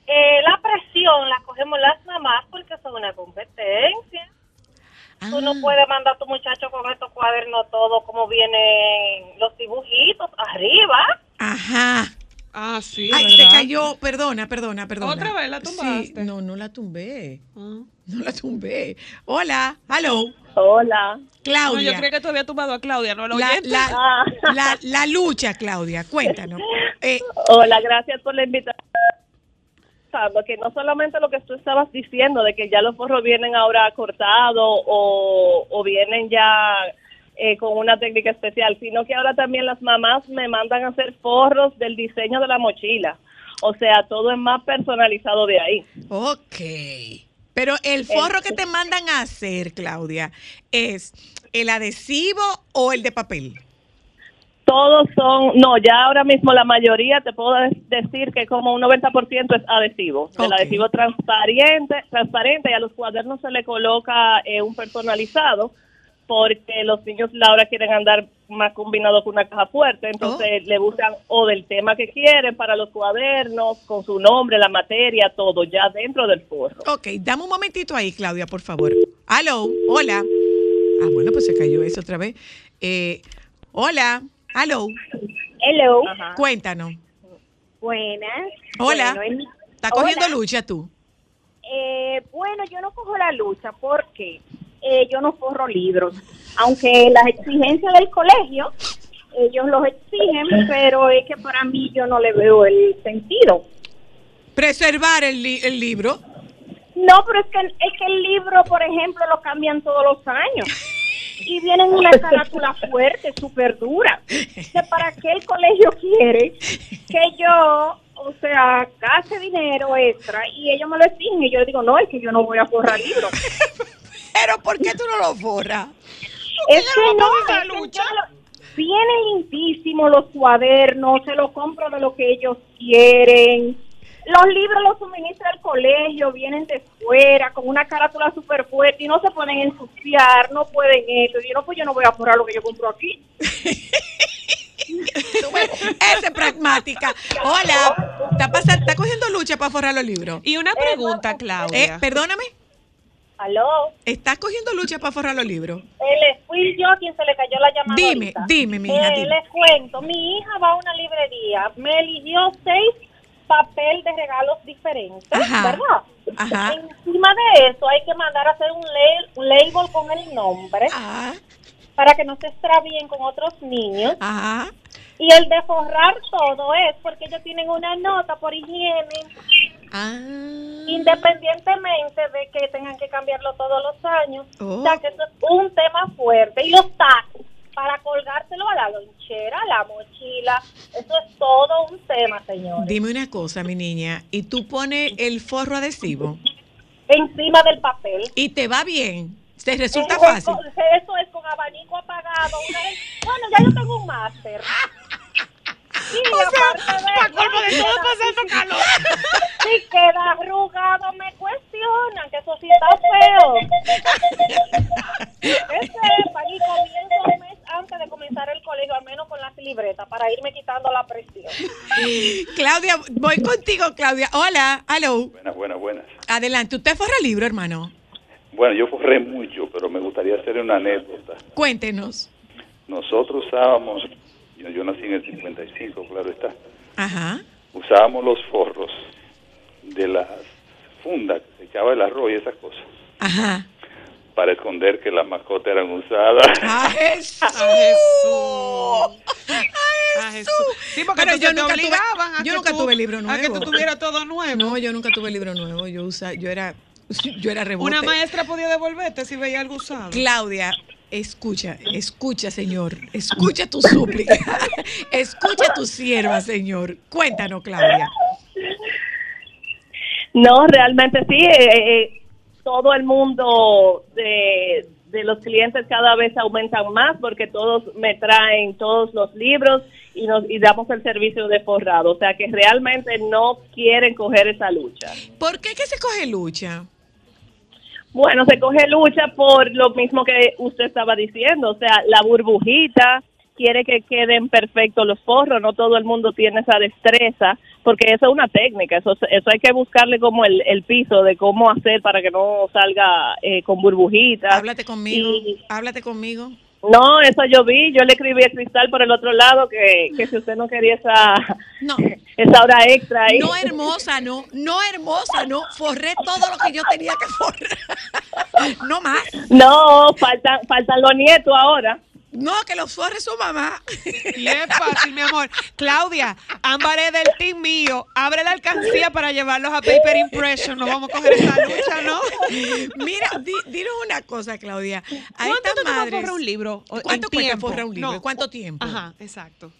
S13: Eh, la presión la cogemos las mamás porque son una competencia. Tú
S1: Ah.
S13: no puedes mandar a tu muchacho con estos cuadernos todo como vienen los dibujitos arriba.
S1: ajá.
S8: Ah, sí.
S1: Ay, se cayó, perdona, perdona, perdona.
S8: ¿Otra vez la tumbaste?
S1: Sí, no, no la tumbé.
S8: Ah.
S1: No la tumbé. Hola, hello.
S12: Hola.
S8: No,
S1: Claudia.
S8: yo creía que tú habías tumbado a Claudia, no lo
S1: la, la, la- la lucha, Claudia, cuéntanos. *laughs* Eh,
S12: Hola, gracias por la invitación. Que no solamente lo que tú estabas diciendo, de que ya los forros vienen ahora cortados o, o vienen ya eh, con una técnica especial, sino que ahora también las mamás me mandan a hacer forros del diseño de la mochila. O sea, todo es más personalizado de ahí.
S1: ok. Pero el forro que te mandan a hacer, Claudia, ¿es el adhesivo o el de papel?
S12: Todos son, no, ya ahora mismo la mayoría te puedo de- decir que como un 90% es adhesivo. El adhesivo transparente, transparente y a los cuadernos se le coloca eh, un personalizado porque los niños ahora quieren andar más combinados con una caja fuerte, entonces
S1: Oh.
S12: le buscan o del tema que quieren para los cuadernos, con su nombre, la materia, todo ya dentro del forro.
S1: Ok, dame un momentito ahí, Claudia, por favor. Aló, hola. Ah, bueno, pues se cayó eso otra vez. Eh, hola, aló.
S13: Hello.
S1: Cuéntanos.
S13: Buenas.
S1: Hola.
S13: Bueno, en-
S1: ¿Está cogiendo
S13: Hola.
S1: lucha tú?
S13: Eh, bueno, yo no cojo la lucha porque
S14: eh, yo no forro libros. Aunque las exigencias del colegio, ellos los exigen, pero es que para mí yo no le veo el sentido.
S1: Preservar el, li- el libro.
S14: No, pero es que, es que el libro, por ejemplo, lo cambian todos los años. *laughs* Y vienen una *laughs* carátula fuerte, súper dura. ¿Para qué el colegio quiere que yo, o sea, gaste dinero extra y ellos me lo exigen? Y yo le digo, no, es que yo no voy a forrar libros. *laughs*
S1: Pero ¿por qué tú no lo forras?
S14: Es que no, es que yo lo- vienen limpísimos los cuadernos, se los compro de lo que ellos quieren. Los libros los suministra el colegio, vienen de fuera, con una carátula súper fuerte y no se pueden ensuciar, no pueden esto. Y yo no, pues yo no voy a forrar lo que yo compro aquí. *laughs*
S1: Esa es pragmática. Hola. ¿Está, pasando, ¿Está cogiendo lucha para forrar los libros?
S8: Y una pregunta, Claudia.
S1: Eh, perdóname.
S14: ¿Aló?
S1: ¿Estás cogiendo lucha para forrar los libros?
S13: Él fui yo quien se le cayó la llamada.
S1: Dime,
S13: ahorita.
S1: dime, mi hija,
S13: Eh,
S1: dime.
S13: Les cuento, mi hija va a una librería, me eligió seis papel de regalos diferentes,
S1: Ajá.
S13: ¿verdad?
S1: Ajá.
S13: Encima de eso hay que mandar a hacer un, un label con el nombre para que no se extravíen con otros niños.
S1: Ajá.
S13: Y el de forrar todo es porque ellos tienen una nota por higiene.
S1: Ah.
S13: Independientemente de que tengan que cambiarlo todos los años.
S1: Oh.
S13: O sea que eso es un tema fuerte. Y los tacos, para colgárselo a la lonchera, a la mochila, eso es todo un tema, señor.
S1: Dime una cosa, mi niña. ¿Y tú pones el forro adhesivo?
S13: Encima del papel.
S1: ¿Y te va bien? ¿Te resulta
S13: Eso es
S1: fácil?
S13: con- Eso es con abanico apagado. una vez- Bueno, ya yo tengo un máster. Sí, *laughs* aparte de
S8: pa' colmo de todo pasando
S13: si-
S8: calor.
S13: Si queda arrugado, me cuestionan que eso sí está feo. *laughs* Ese para y comienzo antes de comenzar el colegio, al menos con las libretas, para irme quitando la presión. *laughs*
S1: Claudia, voy contigo, Claudia. Hola, hello.
S15: Buenas, buenas, buenas.
S1: Adelante. ¿Usted forra libro, hermano?
S15: Bueno, yo forré mucho, pero me gustaría hacer una anécdota.
S1: Cuéntenos.
S15: Nosotros usábamos, yo, yo nací en el 55, claro está,
S1: Ajá.
S15: usábamos los forros de las fundas que se echaba el arroz y esas cosas
S1: Ajá.
S15: Para esconder que las mascotas eran usadas. *laughs*
S1: ¡A Jesús!
S8: A Jesús. Sí, porque
S1: Pero yo nunca tuve- yo nunca
S8: tú-
S1: tuve libro
S8: A que
S1: nuevo.
S8: tú tuvieras todo nuevo.
S1: No, yo nunca tuve libro nuevo. Yo usa, yo era, *laughs* yo era rebote.
S8: Una maestra podía devolverte si veía algo usado.
S1: Claudia, escucha, escucha, señor. Escucha tu súplica. *laughs* escucha tu sierva, señor. Cuéntanos, Claudia.
S12: No, realmente sí. eh, eh, todo el mundo de, de los clientes cada vez aumentan más porque todos me traen todos los libros y nos y damos el servicio de forrado. O sea que realmente no quieren coger esa lucha.
S1: ¿Por qué que se coge lucha?
S12: Bueno, se coge lucha por lo mismo que usted estaba diciendo, o sea, la burbujita quiere que queden perfectos los forros, no todo el mundo tiene esa destreza, porque eso es una técnica, eso, eso hay que buscarle como el, el piso de cómo hacer para que no salga eh, con burbujitas.
S1: Háblate conmigo.
S12: Y-
S1: Háblate conmigo.
S12: no, eso yo vi, yo le escribí a Cristal por el otro lado que, que si usted no quería esa,
S1: No. *laughs*
S12: esa hora extra ahí.
S1: No hermosa, no. No hermosa, no. Forré todo lo que yo tenía que forrar. *laughs* No más.
S12: No, faltan, faltan los nietos ahora.
S1: No, que los forre su mamá.
S8: Y es fácil, mi amor. Claudia, Ámbar es del team mío. Abre la alcancía para llevarlos a Paper Impression. No vamos a coger esa lucha, ¿no?
S1: Mira, di, dinos una cosa, Claudia. A
S8: ¿Cuánto te
S1: madres,
S8: un libro? O-
S1: ¿Cuánto cuesta
S8: tiempo?
S1: forrar un libro?
S8: No.
S1: ¿Cuánto tiempo?
S8: Ajá, exacto.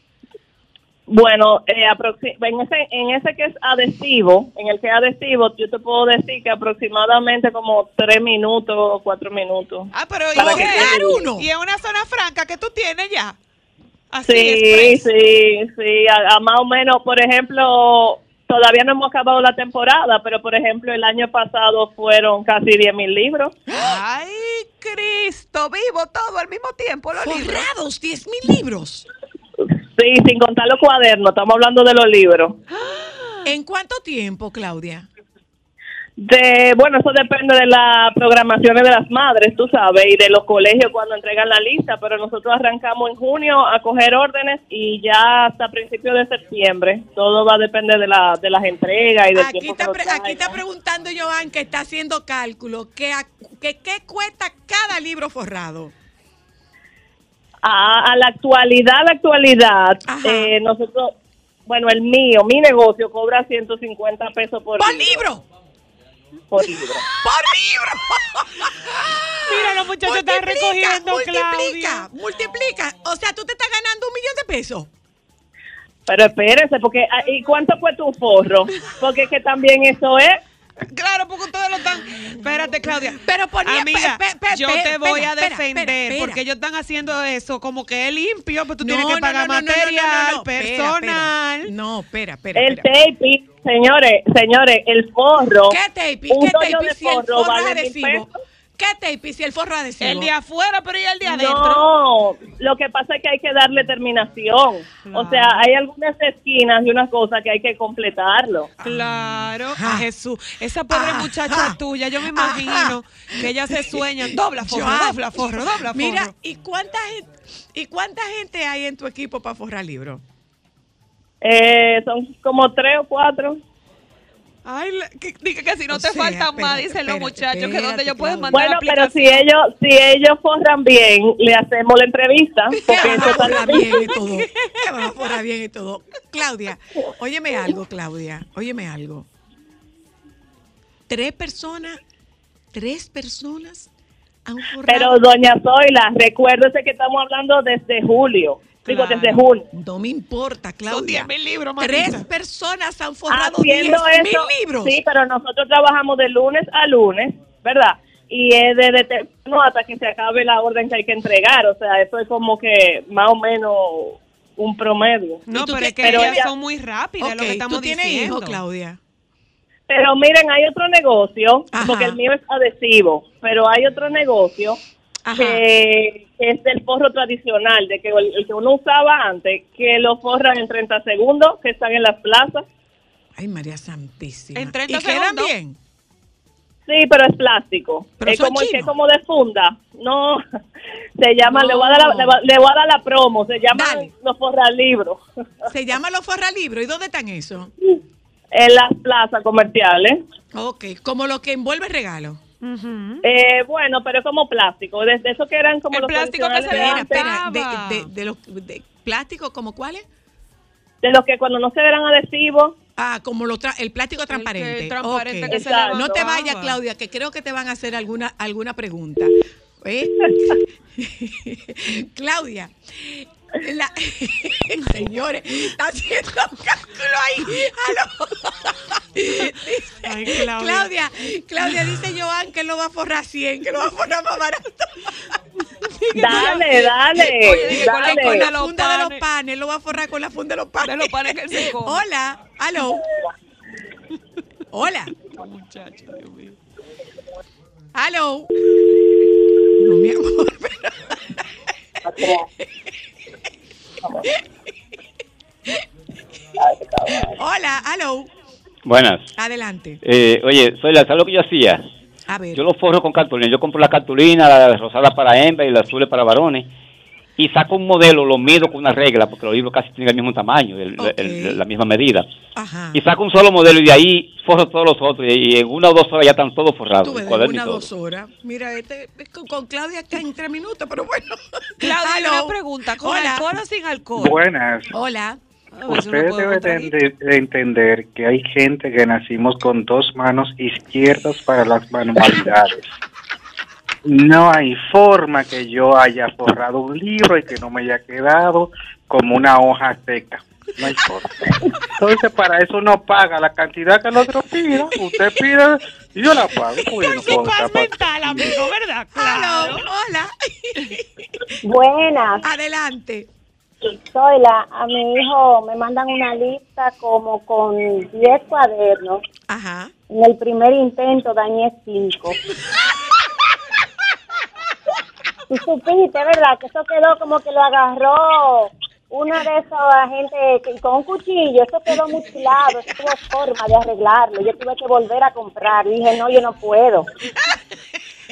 S12: Bueno, eh, en ese en ese que es adhesivo, en el que es adhesivo, yo te puedo decir que aproximadamente como tres minutos o cuatro minutos.
S8: Ah, pero ¿y
S12: quede bien.
S8: Y es una zona franca que tú tienes ya. Así
S12: Sí,
S8: express.
S12: sí, sí, a, a más o menos, por ejemplo, todavía no hemos acabado la temporada, pero por ejemplo el año pasado fueron casi 10 mil libros.
S8: Ay, Cristo, vivo todo al mismo tiempo los libros.
S1: Forrados, 10 mil libros.
S12: Sí, sin contar los cuadernos, estamos hablando de los libros.
S1: ¿En cuánto tiempo, Claudia?
S12: De, bueno, eso depende de las programaciones de las madres, tú sabes, y de los colegios cuando entregan la lista, pero nosotros arrancamos en junio a coger órdenes y ya hasta principios de septiembre. Todo va a depender de, la, de las entregas y del
S1: Aquí
S12: tiempo
S1: está, aquí está preguntando Joan, que está haciendo cálculo, que, que qué cuesta cada libro forrado.
S12: A, a la actualidad, la actualidad, eh, nosotros, bueno, el mío, mi negocio cobra 150 pesos por,
S1: ¿Por libro.
S12: Por libro.
S1: ¡Por libro! *laughs*
S8: Mira, los muchachos están recogiendo,
S1: multiplica,
S8: Claudia.
S1: multiplica. O sea, tú te estás ganando un millón de pesos.
S12: Pero espérese, porque ah, ¿y cuánto fue tu forro? Porque es que también eso es.
S8: Claro, porque ustedes lo están. Espérate, Claudia.
S1: Pero ponía.
S8: Amiga,
S1: pe- pe- pe-
S8: yo
S1: pe-
S8: te voy a defender
S1: espera, espera.
S8: porque ellos están haciendo eso como que es limpio, pues tú
S1: No,
S8: tienes que pagar
S1: no, no, no, no,
S8: material,
S1: no, no, espera,
S8: personal.
S1: No, espera, espera.
S12: El tape, señores, señores, el forro.
S1: ¿Qué tape?
S12: Un
S1: ¿Qué
S12: de
S1: si el
S12: forro vale
S1: adhesivo?
S12: pesos.
S1: ¿Qué tape si el forro es adhesivo?
S8: El de afuera, pero y el de adentro.
S12: No, lo que pasa es que hay que darle terminación. O sea, hay algunas esquinas y unas cosas que hay que completarlo.
S8: Claro, a Jesús. Esa pobre muchacha tuya, yo me imagino que ella se *laughs* sueña. Dobla forro,
S1: Joan,
S8: dobla forro, dobla forro.
S1: Mira, ¿y cuánta gente, ¿y cuánta gente hay en tu equipo para forrar libros?
S12: Eh, son como tres o cuatro.
S8: Ay, que, diga que si no
S12: O
S8: te
S12: sea,
S8: faltan más,
S12: espérate,
S8: dicen los
S12: espérate,
S8: muchachos, que donde
S12: espérate,
S8: ellos pueden
S12: Claudia.
S8: mandar
S12: Bueno, pero si ellos, si ellos forran bien, le hacemos la entrevista. *laughs* Porque eso
S1: forra bien y todo. *laughs* Que va a forrar bien y todo. Claudia, óyeme algo, Claudia. Óyeme algo. Tres personas, tres personas han forrado.
S12: Pero doña Zoila, recuérdese que estamos hablando desde julio. Digo,
S1: Claro.
S12: desde junio.
S1: No me importa, Claudia.
S8: Son 10.000 libros,
S1: Tres personas han forrado
S12: Haciendo
S1: 10
S12: eso,
S1: mil libros.
S12: sí, pero nosotros trabajamos de lunes a lunes, ¿verdad? Y es desde temprano hasta que se acabe la orden que hay que entregar. O sea, eso es como que más o menos un promedio.
S8: No, pero es que
S12: Pero
S8: ellas
S12: ella-
S8: son muy rápidas, lo que estamos
S1: ¿tú tienes
S8: diciendo.
S1: hijos, Claudia?
S12: Pero miren, hay otro negocio,
S1: Ajá.
S12: porque el mío es adhesivo, pero hay otro negocio que es del forro tradicional, de que el, el que uno usaba antes, que lo forran en 30 segundos, que están en las plazas.
S1: Ay, María Santísima.
S8: En 30
S1: ¿Y quedan
S8: segundos.
S1: bien?
S12: Sí, pero es plástico.
S1: Pero
S12: es como el que es como de funda. No, *laughs* se llama,
S1: No.
S12: le, voy a dar la, le, voy- le voy a dar la promo, se llama los forralibros. *laughs*
S1: Se llama los forralibros. ¿Y dónde están esos?
S12: En las plazas comerciales.
S1: Ok, como lo que envuelve el.
S12: Eh, bueno, pero es como plástico, desde eso que eran como
S1: El
S12: los
S1: plástico que se
S12: de
S1: espera,
S12: antes.
S1: espera, de, de, de los de plástico, ¿como cuáles?
S12: De los que cuando no se verán adhesivos.
S1: Ah, como lo tra- el plástico transparente.
S12: transparente
S1: Ok.
S12: que se Exacto.
S1: No te vayas. Claudia, que creo que te van a hacer alguna, alguna pregunta. ¿Eh? *laughs* *laughs* Claudia, la- *laughs* señores, está haciendo un cálculo ahí. Aló. Dice-
S8: Claudia.
S1: Claudia, Claudia dice Joan que lo va a forrar 100, que lo va a forrar más barato.
S12: Dale, dale,
S1: Oye, dije, con la-
S12: dale.
S1: Con la
S12: Los
S1: funda de los
S12: panes.
S1: lo va a forrar con la funda de los panes.
S8: De los panes que él se come.
S1: Hola, aló. Hola.
S8: Muchacho, Dios mío.
S1: Aló. No, mi amor, Hola, aló.
S16: Buenas.
S1: Adelante.
S16: Eh, oye, soy la, ¿sabes lo que yo hacía?
S1: A ver.
S16: Yo lo forro con cartulina. Yo compro la cartulina, la rosada para hembras y la azul para varones. Y saco un modelo, lo mido con una regla, porque los libros casi tienen el mismo tamaño, el- el- la misma medida.
S1: Ajá.
S16: Y saco un solo modelo y de ahí forro todos los otros. Y, en una o dos horas ya están todos forrados.
S1: Ves, una
S16: todo.
S1: dos horas. Mira, este, es con, con Claudia está en tres minutos, pero bueno. *laughs*
S8: Claudia, una pregunta, ¿con
S1: Hola.
S8: alcohol o sin alcohol?
S17: Buenas.
S1: Hola.
S17: Usted debe de, de- de entender que hay gente que nacimos con dos manos izquierdas para las manualidades. No hay forma que yo haya forrado un libro y que no me haya quedado como una hoja seca. No hay forma. Entonces, para eso uno paga la cantidad que el otro pida. Usted pide y yo la pago. yo no puedo estar pa-
S8: mental, amigo, ¿verdad?
S1: Aló, hola.
S14: Buenas.
S1: Adelante.
S14: Soy la, a mi hijo me mandan una lista como con 10 cuadernos.
S1: Ajá.
S14: En el primer intento dañé 5. *laughs* Tú supiste, ¿verdad? Que eso quedó como que lo agarró una de esas gente con un cuchillo, eso quedó mutilado, eso tuvo forma de arreglarlo. Yo tuve que volver a comprar. Dije, no, yo no puedo.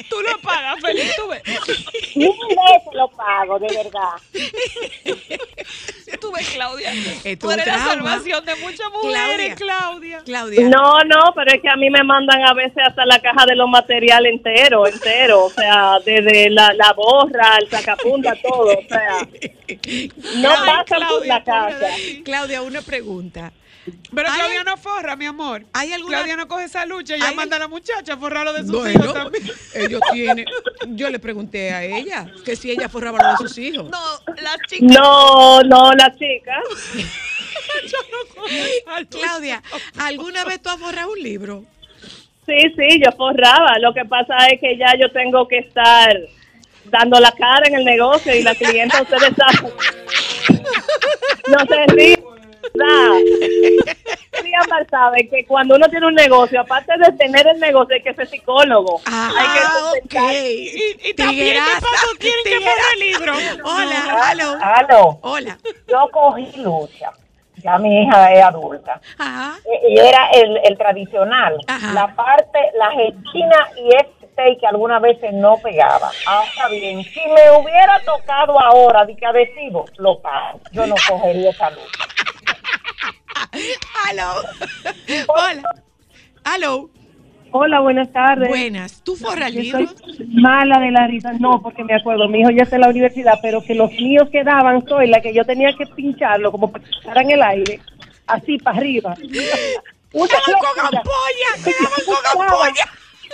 S8: Tú lo pagas, feliz, tú ves.
S14: Mil veces lo pago, de verdad.
S8: Tú ves, Claudia.
S1: Es
S8: Tú
S1: tu
S8: eres la salvación de muchas mujeres, Claudia.
S1: Claudia.
S12: No, no, pero es que a mí me mandan a veces hasta la caja de los materiales entero, entero, o sea, desde la, la borra, el sacapunta, *laughs* todo, o sea, no
S1: Ay,
S12: pasan por la casa.
S1: Claudia, una pregunta.
S8: Pero
S1: ¿Hay
S8: Claudia no forra, mi amor.
S1: ¿Hay alguna-
S8: Claudia no coge esa lucha, ella
S1: ¿Hay-
S8: manda a la muchacha a forrarlo de sus
S1: Bueno,
S8: hijos también.
S1: ellos tienen. Yo le pregunté a ella que si ella forraba lo de sus hijos.
S8: No, la chica.
S12: No, no, la chica. *laughs*
S1: Claudia, ¿alguna vez tú has forrado un libro?
S12: Sí, sí, yo forraba. Lo que pasa es que ya yo tengo que estar dando la cara en el negocio y la clienta, ustedes saben. *laughs* No se ríen. Ámbar sabe que cuando uno tiene un negocio, aparte de tener el negocio, hay que ser psicólogo. hay que sustentar-
S8: Y, y también, ¿qué pasó? ¿Quieren que ponga el libro?
S1: Hola, aló.
S18: Aló.
S1: Hola.
S18: Yo cogí lucha. Ya mi hija es adulta.
S1: Ajá.
S18: Y y era el, el tradicional. La parte, la argentina y este steak que algunas veces no pegaba. Ahora bien, si me hubiera tocado ahora de que adhesivo, lo pago. Yo no cogería esa lucha.
S1: Aló. Hola. Aló.
S19: Hola, buenas tardes.
S1: Buenas. ¿Tú forras libros?
S19: mala de la risa, no, porque me acuerdo, mi hijo ya está en la universidad, pero que los míos quedaban, soy la que yo tenía que pincharlo como para que en el aire, así para arriba. *laughs* Una
S1: con ampolla, *laughs* quedaban con ampolla.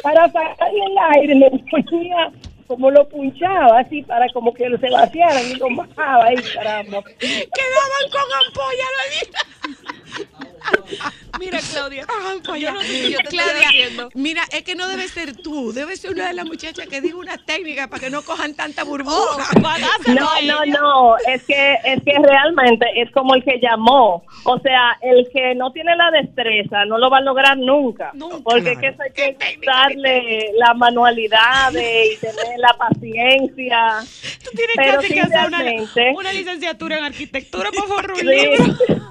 S19: Para sacar el aire, le ponía como lo punchaba, así para como que se vaciaran y lo bajaba ahí, caramba.
S1: Quedaban con ampolla la
S8: Mira, Claudia. Yo no sé si yo te
S1: Claudia, mira, es que no debe ser tú, debe ser una de las muchachas que diga una técnica para que no cojan tanta burbuja.
S12: No, no, no, es que es que realmente es como el que llamó, o sea, el que no tiene la destreza no lo va a lograr nunca, porque es que hay que darle la manualidad y tener la paciencia.
S8: Tú tienes
S12: Pero
S8: casi
S12: sí,
S8: que hacer una, una licenciatura en arquitectura forrar un
S12: Sí.
S8: libro.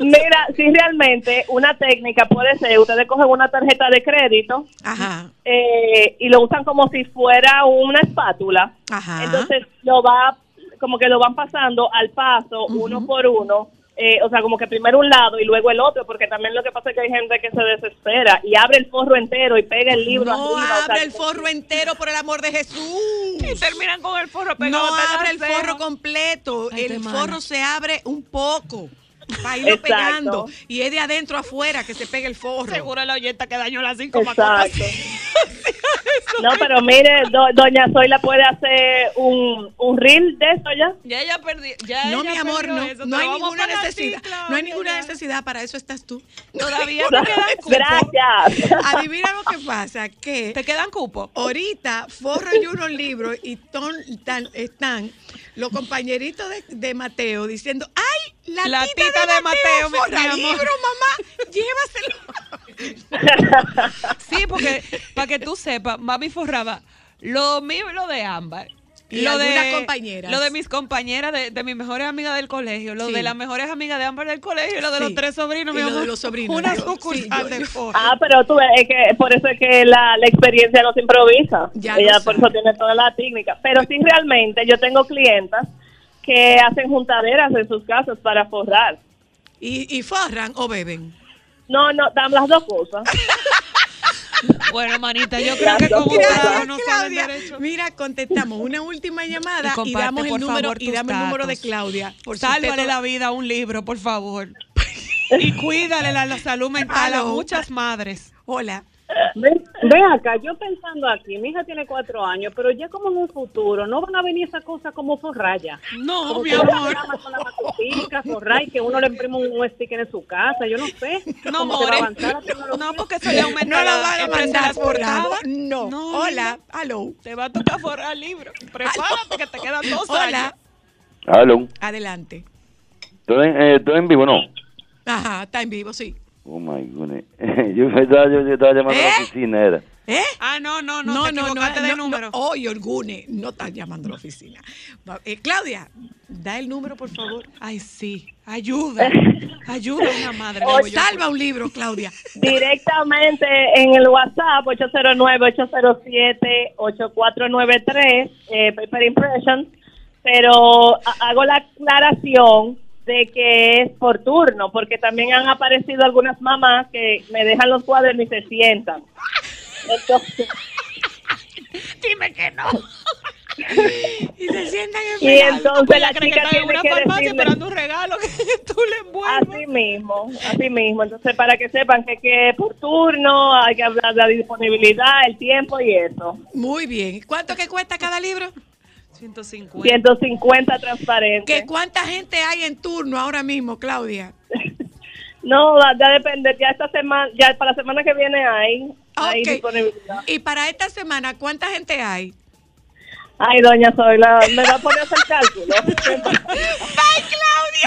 S12: Mira, si realmente una técnica puede ser, ustedes cogen una tarjeta de crédito
S1: Ajá.
S12: eh, y lo usan como si fuera una espátula.
S1: Ajá.
S12: Entonces lo va, como que lo van pasando al paso, uno por uno. eh, o sea, como que primero un lado y luego el otro, porque también lo que pasa es que hay gente que se desespera y abre el forro entero y pega el libro
S1: No
S12: arriba. o sea,
S1: abre el forro entero, por el amor de Jesús.
S8: Y terminan con el forro
S1: No
S8: pegado hasta
S1: abre el forro completo.
S8: Ay,
S1: el forro se abre un poco. Para irlo
S12: Exacto.
S1: pegando. Y es de adentro afuera que se pega el forro.
S8: Seguro la oyenta que dañó las cinco
S12: Exacto. *laughs* No, pero mire, do- doña Zoila puede hacer un, un reel de eso ya.
S8: Ya ella perdió. Ya
S1: No,
S8: ella
S1: mi amor, no.
S8: eso.
S1: No hay ninguna necesidad.
S8: Claudia,
S1: No hay ninguna necesidad. Para eso estás tú.
S8: Todavía *laughs* te quedan cupos.
S12: Gracias. *laughs*
S1: Adivina lo que pasa, que
S8: Te quedan cupos.
S1: ahorita forro yo unos libros y ton- tan- están los compañeritos de, de Mateo diciendo, ¡ay, la,
S8: La
S1: tita,
S8: tita
S1: de,
S8: de
S1: Mateo,
S8: Mateo, mi-
S1: forra
S8: mi amor".
S1: libro, mamá! Llévaselo.
S8: Sí, porque para que tú sepas, mami forraba lo lo de Ámbar.
S1: Y
S8: lo de
S1: compañeras.
S8: Lo de mis compañeras, de, de mis mejores amigas del colegio, lo
S1: Sí.
S8: de las mejores amigas de Ámbar del colegio y lo de
S1: Sí.
S8: los tres sobrinos,
S1: Y
S8: mi
S1: lo de
S8: amor.
S1: los sobrinos.
S8: Una
S1: Yo-
S8: sucursal
S1: sí, yo-
S8: de forro.
S12: Ah, pero tú ves, es que por eso es que la, la experiencia no se improvisa.
S1: Ya
S12: Ella por
S1: sabe.
S12: eso tiene toda la técnica. Pero sí, realmente, yo tengo clientas que hacen juntaderas en sus casas para forrar.
S1: ¿Y, y forran o beben?
S12: No, no, dan las dos cosas. *laughs*
S8: Bueno, manita, yo *laughs* creo que
S12: Gracias,
S8: trago no
S1: Claudia.
S8: derecho.
S1: Mira, contestamos una última llamada
S8: Y
S1: damos el número
S8: favor,
S1: y damos el número de. Claudia. Por
S8: Sálvale
S1: usted
S8: la vida a un libro, por favor. *laughs* Y cuídale la, la salud mental a muchas madres.
S1: Hola.
S20: Ven, ven acá, yo pensando aquí, mi hija tiene cuatro años, pero ya como en un futuro no van a venir esas cosas como forraya.
S8: No,
S20: como
S8: mi amor.
S20: las llamas son las macuticas, forrar y que uno le imprime un, un sticker en su casa, yo no sé.
S8: No,
S20: se
S8: more. No, porque eso le aumenta
S1: No lo
S8: la
S1: van a mandar
S8: portadas.
S1: No. Hola. Aló.
S8: Te va a tocar forrar el libro. Prepárate que te quedan dos
S1: Hola.
S8: años.
S21: Aló.
S1: Adelante.
S21: ¿Estoy en, eh, estoy en vivo, no?
S1: Ajá, está en vivo, sí.
S21: Oh my goodness. *laughs* yo, estaba, yo, yo estaba llamando a
S1: ¿Eh?
S21: la oficina, era.
S1: ¿Eh?
S8: Ah, no, no, no, te equivocaste de número.
S1: Oye, Orgune, no estás llamando a la oficina. Eh, Claudia, da el número, por favor.
S8: Ay, sí. Ayuda. *laughs* Ayuda a una madre.
S1: O
S8: yo.
S1: salva un libro, Claudia.
S12: Directamente en el WhatsApp 809-807-8493, eh, Paper Impression, pero ha- hago la aclaración de que es por turno, porque también han aparecido algunas mamás que me dejan los cuadernos *laughs* *laughs* y se sientan. Entonces,
S8: Dime que no.
S1: y se sientan
S12: y entonces la
S8: que
S12: chica
S8: en
S12: tiene que
S8: farmacia
S12: decirle-
S8: esperando un regalo que *laughs* tú le envuelvas.
S12: Así mismo, así mismo. Entonces, para que sepan que, que es por turno, hay que hablar de la disponibilidad, el tiempo y eso.
S1: Muy bien. ¿Cuánto que cuesta cada libro?
S8: 150.
S12: 150 transparentes.
S1: ¿Qué cuánta gente hay en turno ahora mismo, Claudia? *laughs*
S12: No, ya depende. Ya esta semana, ya para la semana que viene hay, hay
S1: Ok.
S12: disponibilidad.
S1: Y para esta semana, ¿cuánta gente hay?
S12: Ay, doña Zoila, me va a poner a hacer cálculo. *laughs*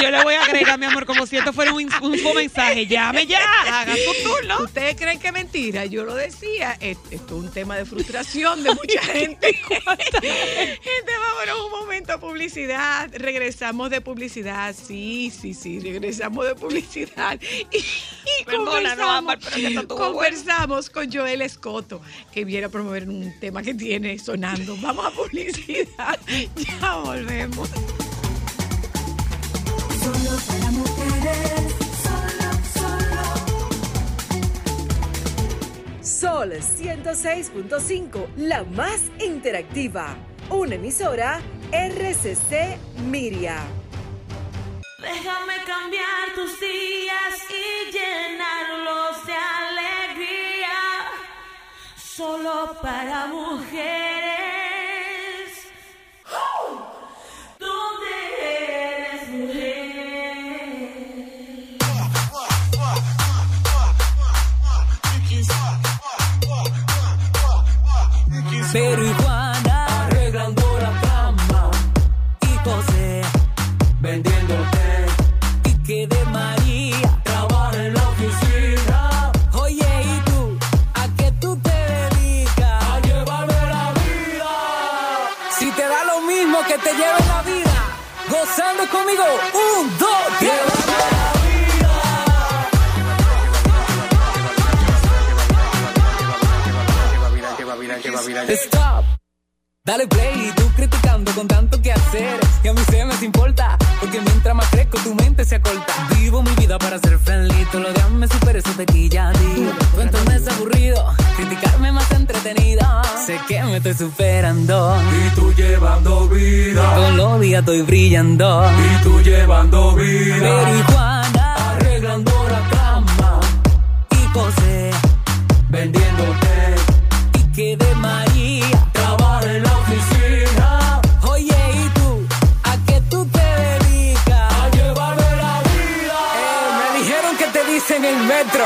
S8: Yo le voy a agregar, mi amor, como si esto fuera un, un su mensaje. Llame ya, haga su turno.
S1: ¿Ustedes creen que es mentira? Yo lo decía, es- esto es un tema de frustración de mucha *laughs* gente. Gente, vámonos un momento a publicidad. Regresamos de publicidad. Sí, sí, sí, regresamos de publicidad. Y, y
S8: Perdona, no,
S1: conversamos,
S8: bueno.
S1: conversamos con Joel Escoto, que viene a promover un tema que tiene sonando. Vamos a publicidad. *laughs* Ya volvemos.
S9: Solo para mujeres, solo, solo.
S10: Sol 106.5, la más interactiva. Una emisora RCC Miria.
S9: Déjame cambiar tus días y llenarlos de alegría. Solo para mujeres. ¿Dónde eres mujer?
S22: Pero y que te lleve la vida, gozando conmigo, un, dos, la Stop. Dale play, tú criticando con tanto que hacer. Y a mí se me importa, porque mientras más crezco, tu mente se acorta. Vivo mi vida para ser feliz, todo lo demás me supera, eso te quilla. Tu entorno es aburrido, criticarme más entretenido. Sé que me estoy superando. Y tú llevando vida. Todos los días estoy brillando. Y tú llevando vida. Pero y Juana, arreglando la cama. Y José, vendiéndote y que de María metro.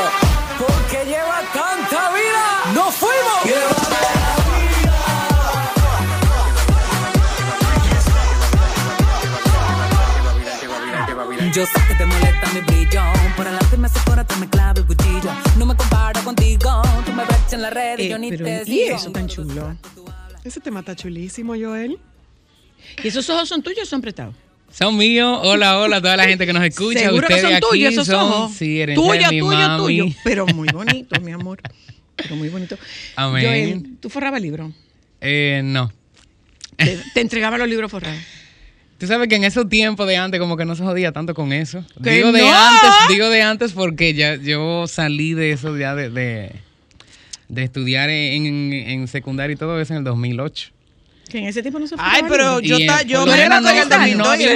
S22: Porque lleva tanta vida. ¡Nos fuimos! Llévame la vida. Yo sé que te molesta mi brillo. Por adelante me hace corazón, te me clava el cuchillo. No me comparo contigo. Tú me ves en la red y
S1: Eh,
S22: yo ni
S1: pero,
S22: te
S1: ¿y eso tan chulo?
S8: Ese tema está chulísimo, Joel.
S1: ¿Y esos ojos son tuyos o son prestados?
S23: Son míos. Hola, hola a toda la gente que nos escucha.
S1: Seguro que
S23: Ustedes
S1: son
S23: aquí
S1: tuyos esos
S23: son,
S1: ojos.
S23: Sí, herencia
S1: tuyo,
S23: de mi
S1: tuyo,
S23: mami.
S1: tuyo. Pero muy bonito, mi amor. Pero muy bonito.
S23: Amén.
S1: Joel, ¿tú forrabas libros?
S23: Eh, no.
S1: Te, te entregaba los libros forrados.
S23: Tú sabes que en esos tiempos de antes como que no se jodía tanto con eso.
S1: ¡Que
S23: Digo de antes, digo de antes porque ya yo salí de eso ya de, de, de estudiar en, en secundaria y todo eso en el 2008.
S1: Que en ese tiempo no se
S8: Ay,
S1: forraba
S8: pero yo, ta- yo me recuerdo en el
S23: no,
S8: 2002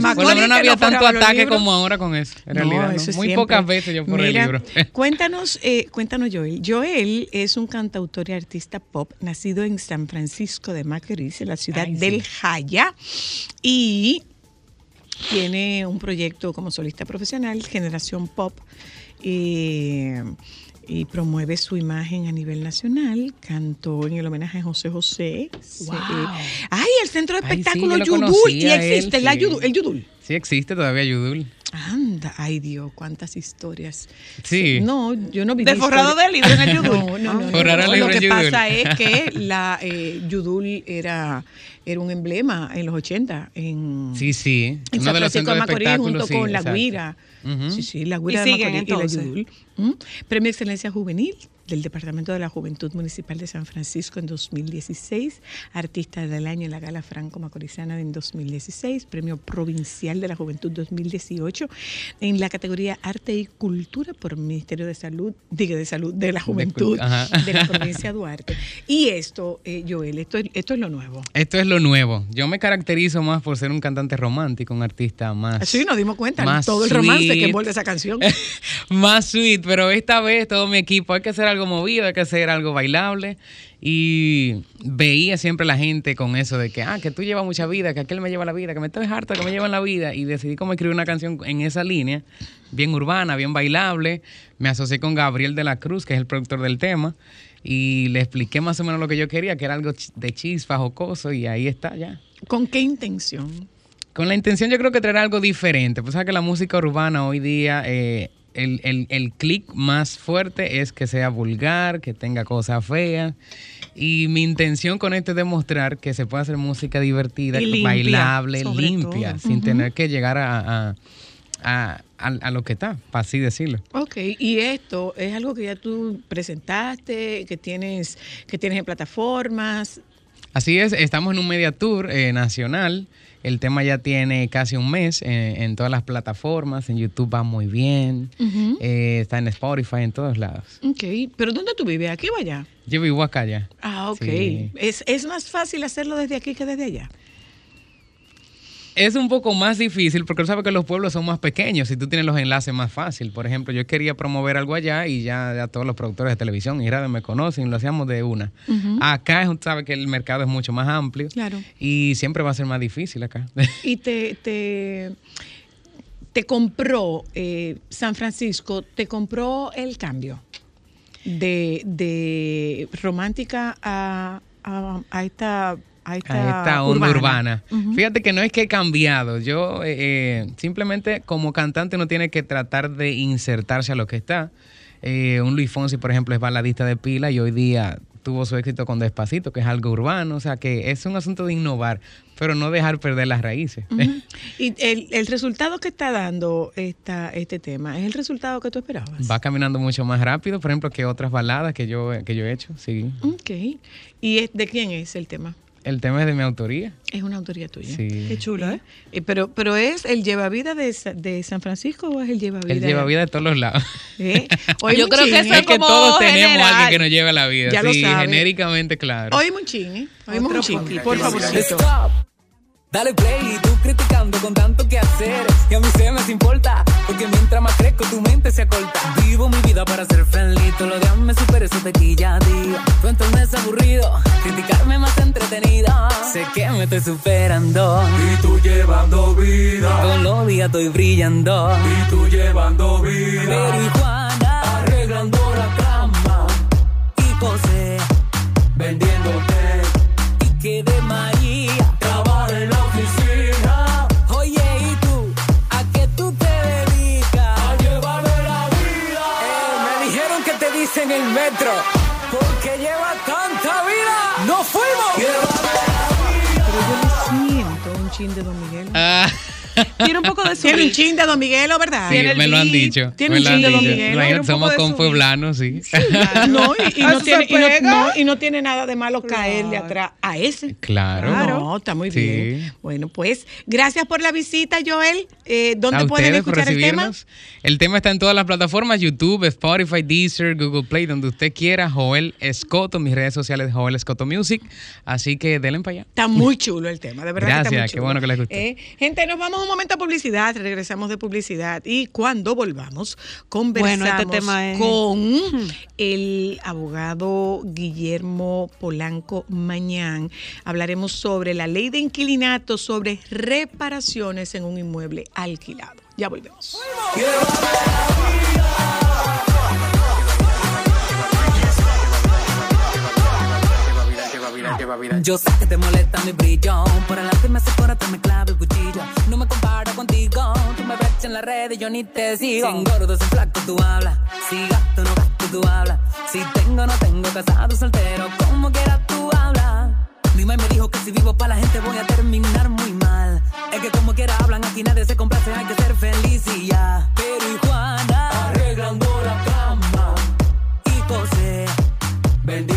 S23: no por lo menos no había
S8: no
S23: tanto ataque como ahora con eso, en
S1: No,
S23: realidad. ¿no?
S1: eso
S23: Muy
S1: siempre.
S23: pocas veces yo por
S1: Mira,
S23: el libro. *laughs*
S1: Cuéntanos, eh, cuéntanos, Joel. Joel es un cantautor y artista pop nacido en San Francisco de Macorís, en la ciudad
S23: Ay, sí.
S1: del Jaya, y tiene un proyecto como solista profesional, Generación Pop. eh, y promueve su imagen a nivel nacional. Cantó en el homenaje a José José.
S23: Wow.
S1: ay, el centro de
S23: Ay, sí,
S1: espectáculos
S23: yo lo
S1: Yudul. Y
S23: él,
S1: existe la
S23: sí.
S1: Yudul- el Yudul.
S23: Sí existe todavía Yudul.
S1: Anda, ay Dios, cuántas historias.
S23: Sí.
S1: No, yo no vi
S8: De forrado de libro en el Yudul.
S1: No, no, no. *laughs* no.
S23: Forrar el
S1: No,
S23: libro
S1: Lo que
S23: Yudul.
S1: pasa es que *laughs* la eh, Yudul era, era un emblema en los 80 en,
S23: Sí, sí.
S1: en
S23: Uno
S1: San
S23: de los
S1: Francisco
S23: centros
S1: de
S23: de
S1: Macorís junto
S23: sí,
S1: con la
S23: exacto.
S1: Sí, sí, la Guira de Macorís
S8: entonces.
S1: y la Yudul. ¿Mm? Premio Excelencia Juvenil del Departamento de la Juventud Municipal de San Francisco en 2016, Artista del Año en la Gala Franco Macorizana en 2016, Premio Provincial de la Juventud 2018 en la categoría Arte y Cultura por el Ministerio de Salud, diga de Salud, de la Juventud de la provincia de Duarte. Y esto, eh, Joel, esto, es- esto es lo nuevo.
S23: Esto es lo nuevo. Yo me caracterizo más por ser un cantante romántico, un artista más.
S1: Sí, nos dimos cuenta,
S23: más
S1: todo el romance que
S23: sweet.
S1: envuelve esa canción. *laughs*
S23: más sweet, pero esta vez todo mi equipo hay que hacer algo movido, hay que hacer algo bailable y veía siempre la gente con eso de que, ah, que tú llevas mucha vida, que aquel me lleva la vida, que me estás harto, que me llevan la vida y decidí como escribir una canción en esa línea, bien urbana, bien bailable. Me asocié con Gabriel de la Cruz, que es el productor del tema, y le expliqué más o menos lo que yo quería, que era algo de chispa, jocoso y ahí está ya.
S1: ¿Con qué intención?
S23: Con la intención yo creo que traer algo diferente. Pues sabes que la música urbana hoy día, eh, el, el, el clic más fuerte es que sea vulgar, que tenga cosas feas. Y mi intención con esto es demostrar que se puede hacer música divertida,
S8: limpia,
S23: bailable, limpia,
S8: todo.
S23: sin tener que llegar a, a, a- a- a lo que está, para así decirlo.
S1: Ok, y esto es algo que ya tú presentaste, que tienes, que tienes en plataformas.
S23: Así es, estamos en un media tour eh, nacional. El tema ya tiene casi un mes eh, en todas las plataformas. En YouTube va muy bien. Eh, está en Spotify, en todos lados.
S1: Ok, pero ¿dónde tú vives? ¿Aquí o allá?
S23: Yo vivo acá ya.
S1: Ah, ok.
S23: Sí.
S1: ¿Es, ¿Es más fácil hacerlo desde aquí que desde allá?
S23: Es un poco más difícil porque tú sabes que los pueblos son más pequeños y tú tienes los enlaces más fácil. Por ejemplo, yo quería promover algo allá y ya, ya todos los productores de televisión y radio me conocen, lo hacíamos de una. Acá es- tú sabes que el mercado es mucho más amplio
S1: Claro.
S23: y siempre va a ser más difícil acá. *laughs*
S1: Y te, te, te compró eh, San Francisco, te compró el cambio de, de romántica a, a, a esta a esta,
S23: a esta onda urbana. Fíjate que no es que he cambiado. Yo eh, eh, simplemente como cantante no tiene que tratar de insertarse a lo que está. Eh, un Luis Fonsi, por ejemplo, es baladista de pila y hoy día tuvo su éxito con Despacito, que es algo urbano. O sea que es un asunto de innovar, pero no dejar perder las raíces. *laughs*
S1: Y el, el resultado que está dando esta, este tema, ¿es el resultado que tú esperabas?
S23: Va caminando mucho más rápido, por ejemplo, que otras baladas que yo, que yo he hecho. Sí.
S1: Ok. ¿Y es- de quién es el tema?
S23: El tema es de mi autoría.
S1: Es una autoría tuya.
S23: Sí.
S1: Qué chulo, ¿eh? Eh, Pero, pero ¿es el llevavida de, de San Francisco o es el llevavida?
S23: El lleva vida de todos los lados.
S1: ¿Eh? *laughs* Oye,
S8: Yo creo que eso
S1: ¿eh?
S8: es
S23: Es que
S8: como
S23: todos tenemos
S8: general.
S23: a alguien que nos lleva la vida.
S1: Ya lo
S23: sí,
S1: sabe.
S23: genéricamente, claro.
S1: Un chin, ¿eh? Chin, por favorcito.
S22: Dale play, tú criticando con tanto que hacer. Y a mí se me importa, porque mientras más crezco, tu mente se acorta. Vivo mi vida para ser friendly, todo lo demás me supera, eso te quilla, tío. Tu entorno es aburrido, criticarme más entretenido. Sé que me estoy superando. Y tú llevando vida. Todos los días estoy brillando. Y tú llevando vida. Pero y Juana, arreglando la cama. Y José, vendiéndote. Y que de María, metro. Porque lleva tanta vida. ¡Nos fuimos!
S1: Pero yo le siento un chin de Don Miguel.
S23: Ah,
S8: Tiene un poco de
S1: Tiene un chin de Don Miguelo, ¿verdad?
S23: sí, me lo han dicho.
S1: Tiene
S23: me
S1: un chin de Don
S23: dicho.
S1: Miguel.
S23: Imagínate,
S1: tiene un
S23: somos
S1: poco de
S23: con
S1: subir.
S23: pueblanos, sí.
S1: No, y, y
S8: ¿A
S1: no tiene, y, no,
S8: pega?
S1: no, y no tiene nada de malo caerle atrás a ese.
S23: Claro.
S1: No, está muy
S23: Sí.
S1: bien. Bueno, pues gracias por la visita, Joel. Eh, ¿Dónde
S23: a
S1: pueden escuchar el tema?
S23: El tema está en todas las plataformas, YouTube, Spotify, Deezer, Google Play, donde usted quiera. Joel Escoto, mis redes sociales, Joel Escoto Music. Así que denle para allá.
S1: Está muy chulo el tema, de verdad. que está muy
S23: Gracias, qué
S1: chulo.
S23: bueno que les gustó.
S1: Eh, gente, nos vamos un momento a publicidad, regresamos de publicidad y cuando volvamos conversamos
S8: Bueno, este tema es-
S1: con el abogado Guillermo Polanco Mañán. Hablaremos sobre la ley de inquilinato, sobre reparaciones en un inmueble alquilado. Ya volvemos.
S22: Yo sé que te molesta mi brillo, por adelante me hace por atrás me clava el cuchillo. No me comparo contigo, tú me ves en la red y yo ni te sigo. Sin gordo, sin flaco tú hablas, si gasto no gasto tú hablas. Si tengo no tengo, casado soltero, como quiera tú hablas. Mi mamá me dijo que si vivo para la gente voy a terminar muy mal. Es que como quiera hablan, aquí nadie se complace, hay que ser feliz y ya. Pero y Juana, arreglando la cama. Y José, vendiéndote.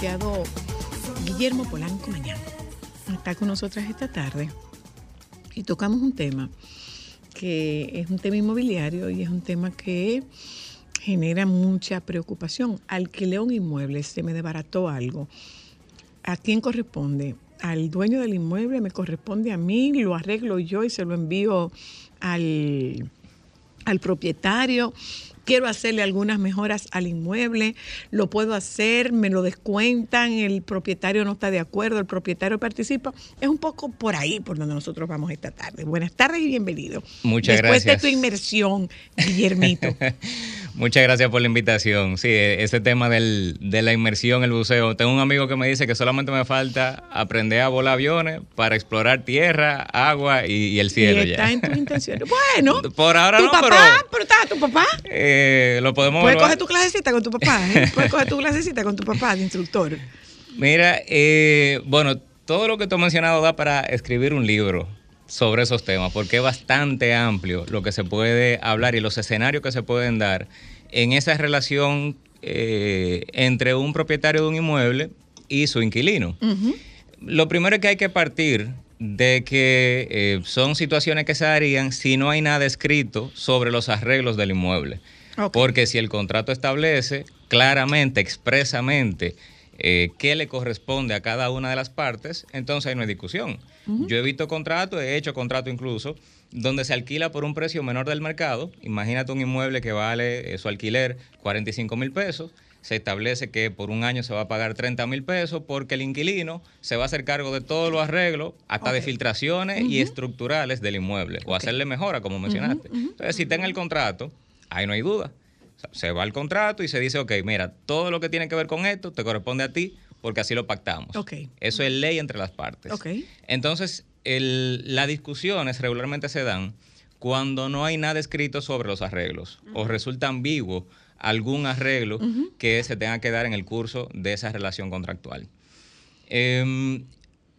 S1: Licenciado Guillermo Polanco Mañana está con nosotras esta tarde y tocamos un tema que es un tema inmobiliario y es un tema que genera mucha preocupación. Alquilé un inmueble, se me desbarató algo. ¿A quién corresponde? Al dueño del inmueble, me corresponde a mí, lo arreglo yo y se lo envío al, al propietario. Quiero hacerle algunas mejoras al inmueble, lo puedo hacer, me lo descuentan, el propietario no está de acuerdo, el propietario participa. Es un poco por ahí por donde nosotros vamos esta tarde. Buenas tardes y bienvenido.
S24: Muchas
S1: Después
S24: gracias.
S1: de tu inmersión, Guillermito. *laughs*
S24: Muchas gracias por la invitación. Sí, ese tema del, de la inmersión, el buceo. Tengo un amigo que me dice que solamente me falta aprender a volar aviones para explorar tierra, agua y, y el cielo.
S1: y está
S24: ya.
S1: en tus intenciones. Bueno, *laughs*
S24: Por ahora
S1: tu
S24: no,
S1: papá,
S24: pero
S1: está tu papá.
S24: eh, lo podemos
S1: Puedes coger tu clasecita con tu papá, ¿eh? *laughs* Puedes coger tu clasecita con tu papá de instructor.
S24: Mira, eh, bueno, todo lo que tú has mencionado da para escribir un libro sobre esos temas, porque es bastante amplio lo que se puede hablar y los escenarios que se pueden dar en esa relación eh, entre un propietario de un inmueble y su inquilino. Lo primero es que hay que partir de que eh, son situaciones que se darían si no hay nada escrito sobre los arreglos del inmueble. Porque si el contrato establece claramente, expresamente, eh, qué le corresponde a cada una de las partes, entonces ahí no hay discusión. Yo he visto contratos, he hecho contrato incluso, donde se alquila por un precio menor del mercado. Imagínate un inmueble que vale eh, su alquiler 45 mil pesos. Se establece que por un año se va a pagar 30 mil pesos porque el inquilino se va a hacer cargo de todos los arreglos, hasta de filtraciones y estructurales del inmueble, o hacerle mejora, como mencionaste. Entonces, si está en el contrato, ahí no hay duda. O sea, se va al contrato y se dice, ok, mira, todo lo que tiene que ver con esto te corresponde a ti porque así lo pactamos. Eso es ley entre las partes. Entonces, el- las discusiones regularmente se dan cuando no hay nada escrito sobre los arreglos o resulta ambiguo algún arreglo que se tenga que dar en el curso de esa relación contractual. Em,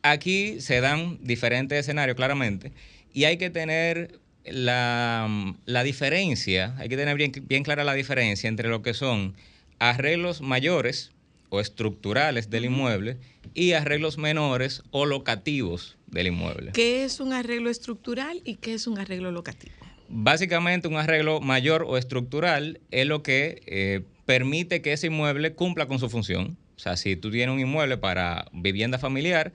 S24: aquí se dan diferentes escenarios, claramente, y hay que tener la, la diferencia, hay que tener bien, bien clara la diferencia entre lo que son arreglos mayores o estructurales del inmueble y arreglos menores o locativos del inmueble.
S1: ¿Qué es un arreglo estructural y qué es un arreglo locativo?
S24: Básicamente un arreglo mayor o estructural es lo que eh, permite que ese inmueble cumpla con su función. O sea, si tú tienes un inmueble para vivienda familiar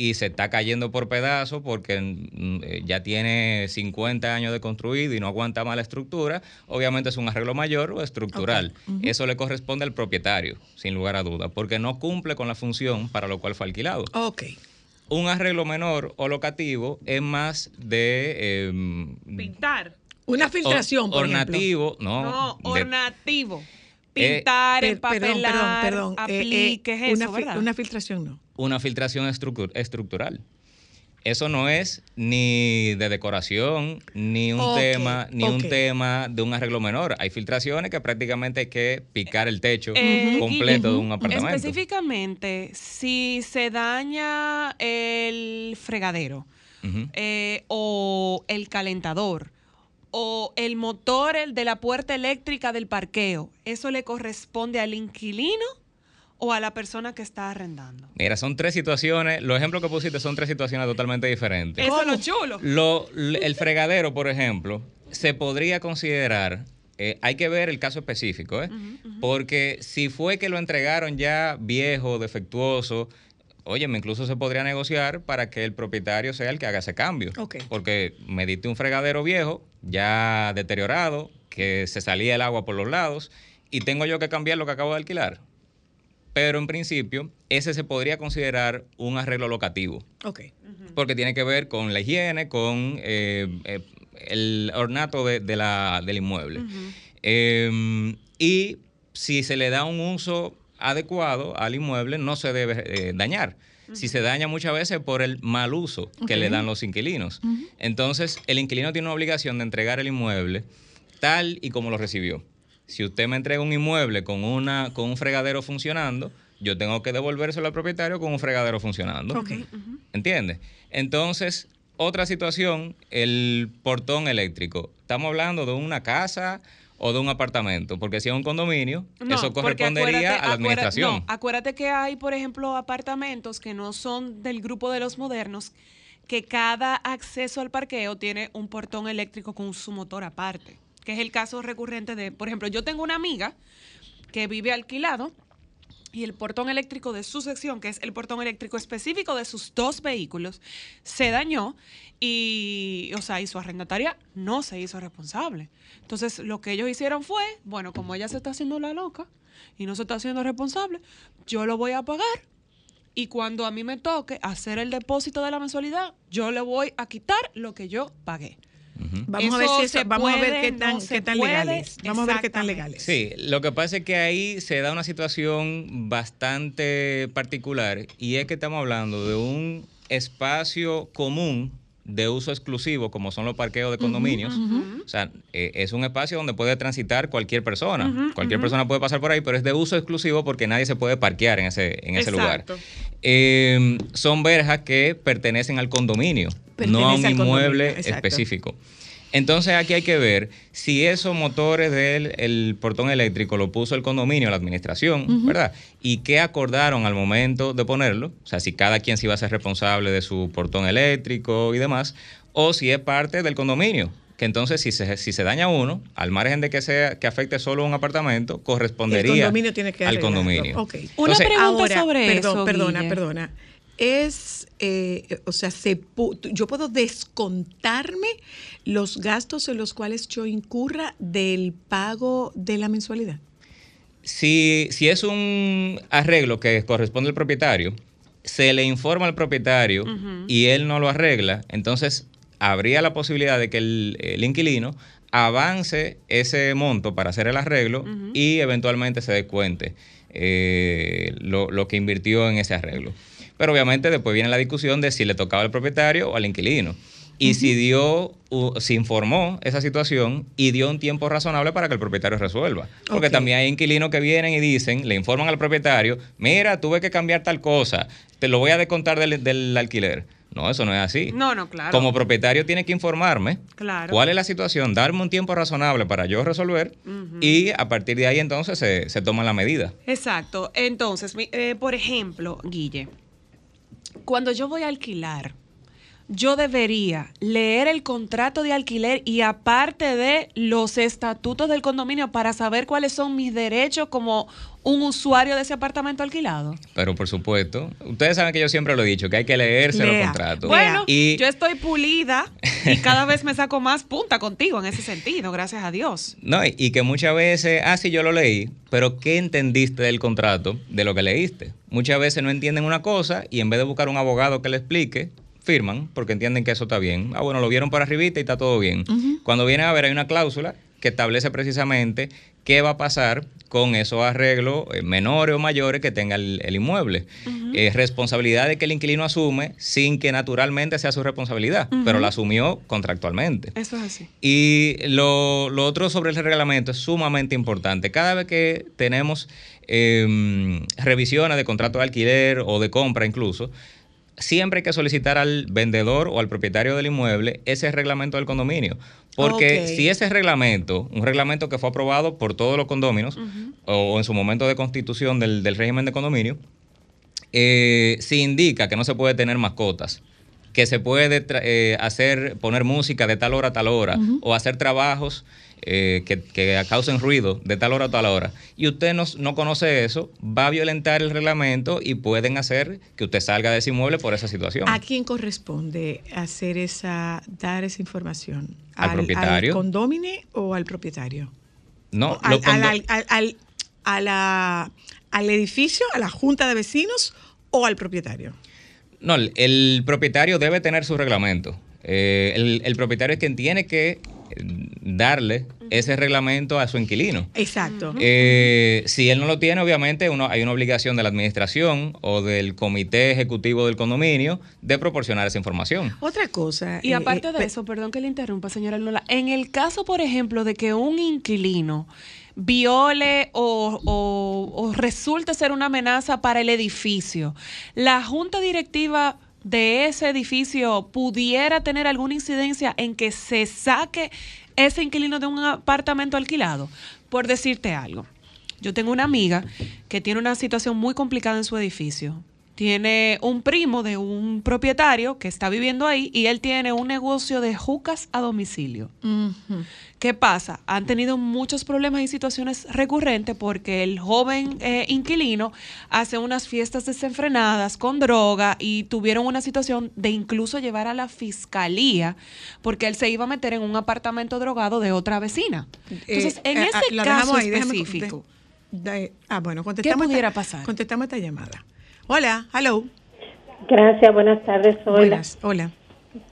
S24: y se está cayendo por pedazos porque mm, eh, ya tiene 50 años de construido y no aguanta más la estructura, obviamente es un arreglo mayor o estructural. Eso le corresponde al propietario, sin lugar a duda, porque no cumple con la función para lo cual fue alquilado.
S1: Ok.
S24: Un arreglo menor o locativo es más de... em,
S8: Pintar.
S1: Una filtración,
S24: Or-
S1: por ejemplo.
S24: ornativo, no.
S8: No,
S24: de-
S8: ornativo.
S24: Eh,
S8: Pintar,
S1: perdón,
S8: empapelar,
S1: perdón, perdón. Eh, eh,
S8: aplique, es
S1: una
S8: eso.
S1: Una filtración no.
S24: una filtración estructu- estructural. Eso no es ni de decoración, ni un tema, ni un tema de un arreglo menor. Hay filtraciones que prácticamente hay que picar el techo
S8: Eh,
S24: completo de un apartamento.
S8: Específicamente, si se daña el fregadero eh, o el calentador o el motor el de la puerta eléctrica del parqueo, ¿eso le corresponde al inquilino o a la persona que está arrendando?
S24: Mira, son tres situaciones. Los ejemplos que pusiste son tres situaciones totalmente diferentes.
S8: Eso es lo chulo.
S24: Lo- el fregadero, por ejemplo, se podría considerar, eh, hay que ver el caso específico, ¿eh? porque si fue que lo entregaron ya viejo, defectuoso, óyeme, incluso se podría negociar para que el propietario sea el que haga ese cambio.
S15: Ok.
S24: Porque me diste un fregadero viejo, ya deteriorado, que se salía el agua por los lados, y tengo yo que cambiar lo que acabo de alquilar. Pero en principio, ese se podría considerar un arreglo locativo
S15: Ok.
S24: porque tiene que ver con la higiene, con eh, eh, el ornato de, de la, del inmueble. Eh, y si se le da un uso adecuado al inmueble, no se debe eh, dañar. Si se daña muchas veces por el mal uso que le dan los inquilinos. Entonces, el inquilino tiene una obligación de entregar el inmueble tal y como lo recibió. Si usted me entrega un inmueble con, una, con un fregadero funcionando, yo tengo que devolvérselo al propietario con un fregadero funcionando.
S15: Ok.
S24: ¿Entiendes? Entonces, otra situación, el portón eléctrico. Estamos hablando de una casa o de un apartamento, porque si es un condominio,
S8: No,
S24: eso correspondería a la
S8: acuérdate-
S24: administración.
S8: no, acuérdate que hay, por ejemplo, apartamentos que no son del grupo de los modernos, que cada acceso al parqueo tiene un portón eléctrico con su motor aparte, que es el caso recurrente de, por ejemplo, yo tengo una amiga que vive alquilado y el portón eléctrico de su sección, que es el portón eléctrico específico de sus dos vehículos, se dañó y, o sea, y su arrendataria no se hizo responsable. Entonces, lo que ellos hicieron fue, bueno, como ella se está haciendo la loca y no se está haciendo responsable, yo lo voy a pagar y cuando a mí me toque hacer el depósito de la mensualidad, yo le voy a quitar lo que yo pagué.
S15: Vamos a ver si eso- vamos a ver qué tan,
S8: no
S15: qué tan
S8: puede,
S15: legales. Vamos a ver qué tan legales.
S24: Sí, lo que pasa es que ahí se da una situación bastante particular y es que estamos hablando de un espacio común de uso exclusivo como son los parqueos de condominios. O sea, eh, es un espacio donde puede transitar cualquier persona. Cualquier persona puede pasar por ahí, pero es de uso exclusivo porque nadie se puede parquear en ese, en ese lugar. Eh, son verjas que pertenecen al condominio, no a un inmueble específico. Entonces aquí hay que ver si esos motores del el portón eléctrico lo puso el condominio, la administración. ¿verdad? Y qué acordaron al momento de ponerlo, o sea, si cada quien se iba a ser responsable de su portón eléctrico y demás, o si es parte del condominio. Que entonces si se, si se daña uno, al margen de que sea que afecte solo un apartamento, correspondería
S15: El condominio tiene que
S24: al condominio.
S15: Ok.
S24: Entonces,
S15: Ahora,
S8: sobre
S15: perdón,
S8: eso,
S15: Perdona,
S8: Guille.
S15: perdona. Es, eh, o sea, se yo puedo descontarme los gastos en los cuales yo incurra del pago de la mensualidad.
S24: Si, si es un arreglo que corresponde al propietario, se le informa al propietario y él no lo arregla, entonces habría la posibilidad de que el, el inquilino avance ese monto para hacer el arreglo y eventualmente se descuente eh, lo, lo que invirtió en ese arreglo. Pero obviamente después viene la discusión de si le tocaba al propietario o al inquilino. Y si dio, si informó esa situación y dio un tiempo razonable para que el propietario resuelva. Porque también hay inquilinos que vienen y dicen, le informan al propietario, mira, tuve que cambiar tal cosa, te lo voy a descontar del, del alquiler. No, eso no es así.
S8: No, no, claro.
S24: Como propietario tiene que informarme
S8: Claro.
S24: cuál es la situación, darme un tiempo razonable para yo resolver y a partir de ahí entonces se, se toma la medida.
S8: Exacto. Entonces, eh, por ejemplo, Guille, cuando yo voy a alquilar, yo debería leer el contrato de alquiler y aparte de los estatutos del condominio para saber cuáles son mis derechos como un usuario de ese apartamento alquilado.
S24: Pero por supuesto, ustedes saben que yo siempre lo he dicho, que hay que leerse los
S8: Lea.
S24: contratos.
S8: Bueno,
S24: y
S8: yo estoy pulida y cada vez me saco más punta contigo en ese sentido, gracias a Dios.
S24: No, y- y que muchas veces, ah, sí, yo lo leí, pero ¿qué entendiste del contrato de lo que leíste? Muchas veces no entienden una cosa y en vez de buscar un abogado que le explique, firman porque entienden que eso está bien. Ah, bueno, lo vieron por arribita y está todo bien. Cuando vienen a ver, hay una cláusula que establece precisamente qué va a pasar con esos arreglos eh, menores o mayores que tenga el, el inmueble. Eh, responsabilidades que el inquilino asume sin que naturalmente sea su responsabilidad, pero la asumió contractualmente.
S8: Eso es así.
S24: Y lo, lo otro sobre el reglamento es sumamente importante. Cada vez que tenemos em, revisiones de contrato de alquiler o de compra incluso, siempre hay que solicitar al vendedor o al propietario del inmueble ese reglamento del condominio. Porque si ese reglamento, un reglamento que fue aprobado por todos los condominios, o, o en su momento de constitución del, del régimen de condominio, eh, si indica que no se puede tener mascotas, que se puede eh, hacer, poner música de tal hora a tal hora, o hacer trabajos eh, que, que causen ruido de tal hora a tal hora, y usted no, no conoce eso, va a violentar el reglamento y pueden hacer que usted salga de ese inmueble por esa situación.
S1: ¿A quién corresponde hacer esa, dar esa información?
S24: Al propietario.
S1: ¿Al condomine o al propietario?
S24: No,
S1: Al, al- al- al- al- a la- al edificio, a la junta de vecinos o al propietario.
S24: No, el, el propietario debe tener su reglamento. Eh, el, el propietario es quien tiene que darle ese reglamento a su inquilino.
S1: Exacto.
S24: Eh, si él no lo tiene, obviamente uno, hay una obligación de la administración o del comité ejecutivo del condominio de proporcionar esa información.
S1: Otra cosa.
S8: Y
S1: eh,
S8: aparte
S1: eh,
S8: de eso, perdón que le interrumpa, señora Lola, en el caso, por ejemplo, de que un inquilino viole o, o- o resulte ser una amenaza para el edificio, la junta directiva de ese edificio pudiera tener alguna incidencia en que se saque ese inquilino de un apartamento alquilado. Por decirte algo, yo tengo una amiga que tiene una situación muy complicada en su edificio. Tiene un primo de un propietario que está viviendo ahí y él tiene un negocio de jucas a domicilio. ¿Qué pasa? Han tenido muchos problemas y situaciones recurrentes porque el joven eh, inquilino hace unas fiestas desenfrenadas con droga y tuvieron una situación de incluso llevar a la fiscalía porque él se iba a meter en un apartamento drogado de otra vecina. Entonces,
S1: Eh,
S8: en
S1: eh,
S8: ese
S1: ah,
S8: caso
S1: ahí, déjame-
S8: específico,
S1: de- ah, bueno, contestamos
S8: pudiera
S1: esta,
S8: pasar?
S1: Contestamos esta llamada. Hola, hello.
S25: Gracias, buenas tardes, Zoila.
S1: Buenas, hola.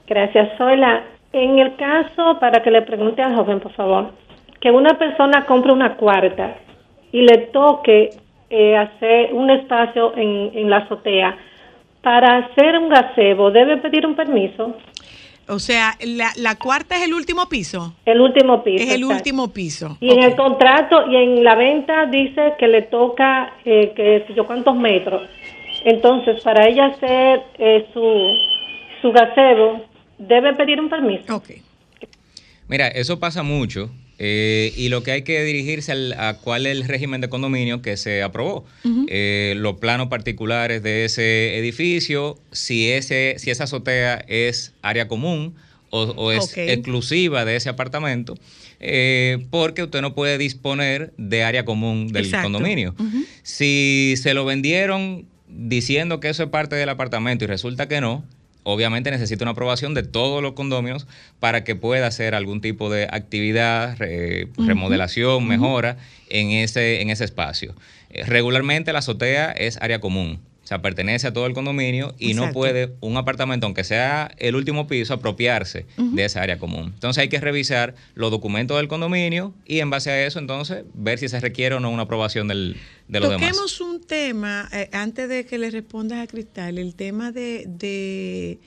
S25: Gracias, Zoila. En el caso, para que le pregunte al joven, por favor, que una persona compre una cuarta y le toque eh, hacer un espacio en, en la azotea, para hacer un gazebo, ¿debe pedir un permiso?
S1: O sea, la, la cuarta es el último piso.
S25: El último piso.
S1: Es el
S25: exacto.
S1: último piso.
S25: Y en el contrato y en la venta dice que le toca, eh, que sé yo cuántos metros. Entonces, para ella hacer eh, su, su gazebo, ¿debe pedir un permiso?
S24: Mira, eso pasa mucho eh, y lo que hay que dirigirse al- a cuál es el régimen de condominio que se aprobó. Eh, los planos particulares de ese edificio, si, ese, si esa azotea es área común o, o es
S26: Ok.
S24: exclusiva de ese apartamento, eh, porque usted no puede disponer de área común del
S26: Exacto.
S24: condominio. Si se lo vendieron diciendo que eso es parte del apartamento y resulta que no, obviamente necesita una aprobación de todos los condominios para que pueda hacer algún tipo de actividad, remodelación, mejora en ese, en ese espacio. Eh, Regularmente la azotea es área común. O sea, pertenece a todo el condominio y no puede un apartamento, aunque sea el último piso, apropiarse de esa área común. Entonces hay que revisar los documentos del condominio y en base a eso, entonces, ver si se requiere o no una aprobación del, de los demás.
S1: Toquemos un tema, eh, antes de que le respondas a Cristal, el tema de, de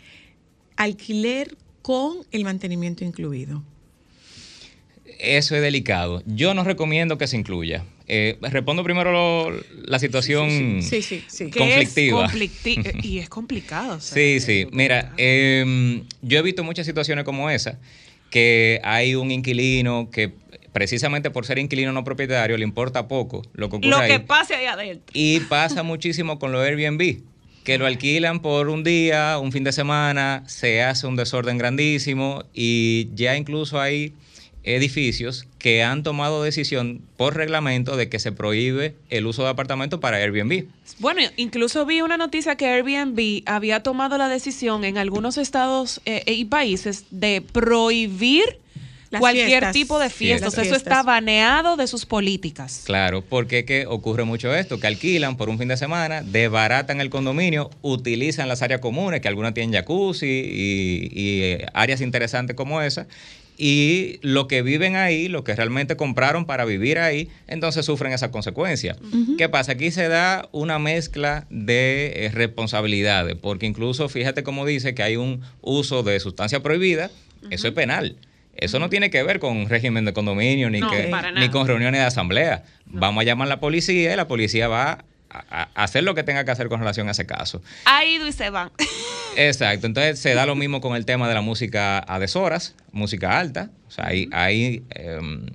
S1: alquiler con el mantenimiento incluido.
S24: Eso es delicado. Yo no recomiendo que se incluya. Eh, respondo primero lo- la situación
S1: Sí, sí, sí.
S24: conflictiva.
S8: es conflicti- *laughs* y es complicado. o sea,
S24: Sí, sí. Mira, eh, yo he visto muchas situaciones como esa, que hay un inquilino que precisamente por ser inquilino no propietario le importa poco lo que ocurre
S8: Lo
S24: ahí.
S8: que pase ahí adentro.
S24: Y pasa *laughs* muchísimo con los Airbnb, que lo alquilan por un día, un fin de semana, se hace un desorden grandísimo y ya incluso hay edificios que han tomado decisión por reglamento de que se prohíbe el uso de apartamentos para Airbnb.
S8: Bueno, incluso vi una noticia que Airbnb había tomado la decisión en algunos estados eh, y países de prohibir
S1: Las
S8: cualquier
S1: fiestas.
S8: tipo de fiestas. Eso está baneado de sus políticas.
S24: Claro, porque es que ocurre mucho esto, que alquilan por un fin de semana, desbaratan el condominio, utilizan las áreas comunes, que algunas tienen jacuzzi y, y, eh, áreas interesantes como esa, y lo que viven ahí, lo que realmente compraron para vivir ahí, entonces sufren esa consecuencia. ¿Qué pasa? Aquí se da una mezcla de eh, responsabilidades, porque incluso fíjate cómo dice que hay un uso de sustancia prohibida, eso es penal. Eso no tiene que ver con régimen de condominio ni,
S8: No,
S24: que-
S8: para
S24: ni
S8: nada.
S24: con reuniones de asamblea. Vamos a llamar a la policía y la policía va a- a hacer lo que tenga que hacer con relación a ese caso.
S8: Ha ido y se van. *laughs*
S24: Exacto, entonces se da lo mismo con el tema de la música a deshoras, música alta. O sea, hay, hay em,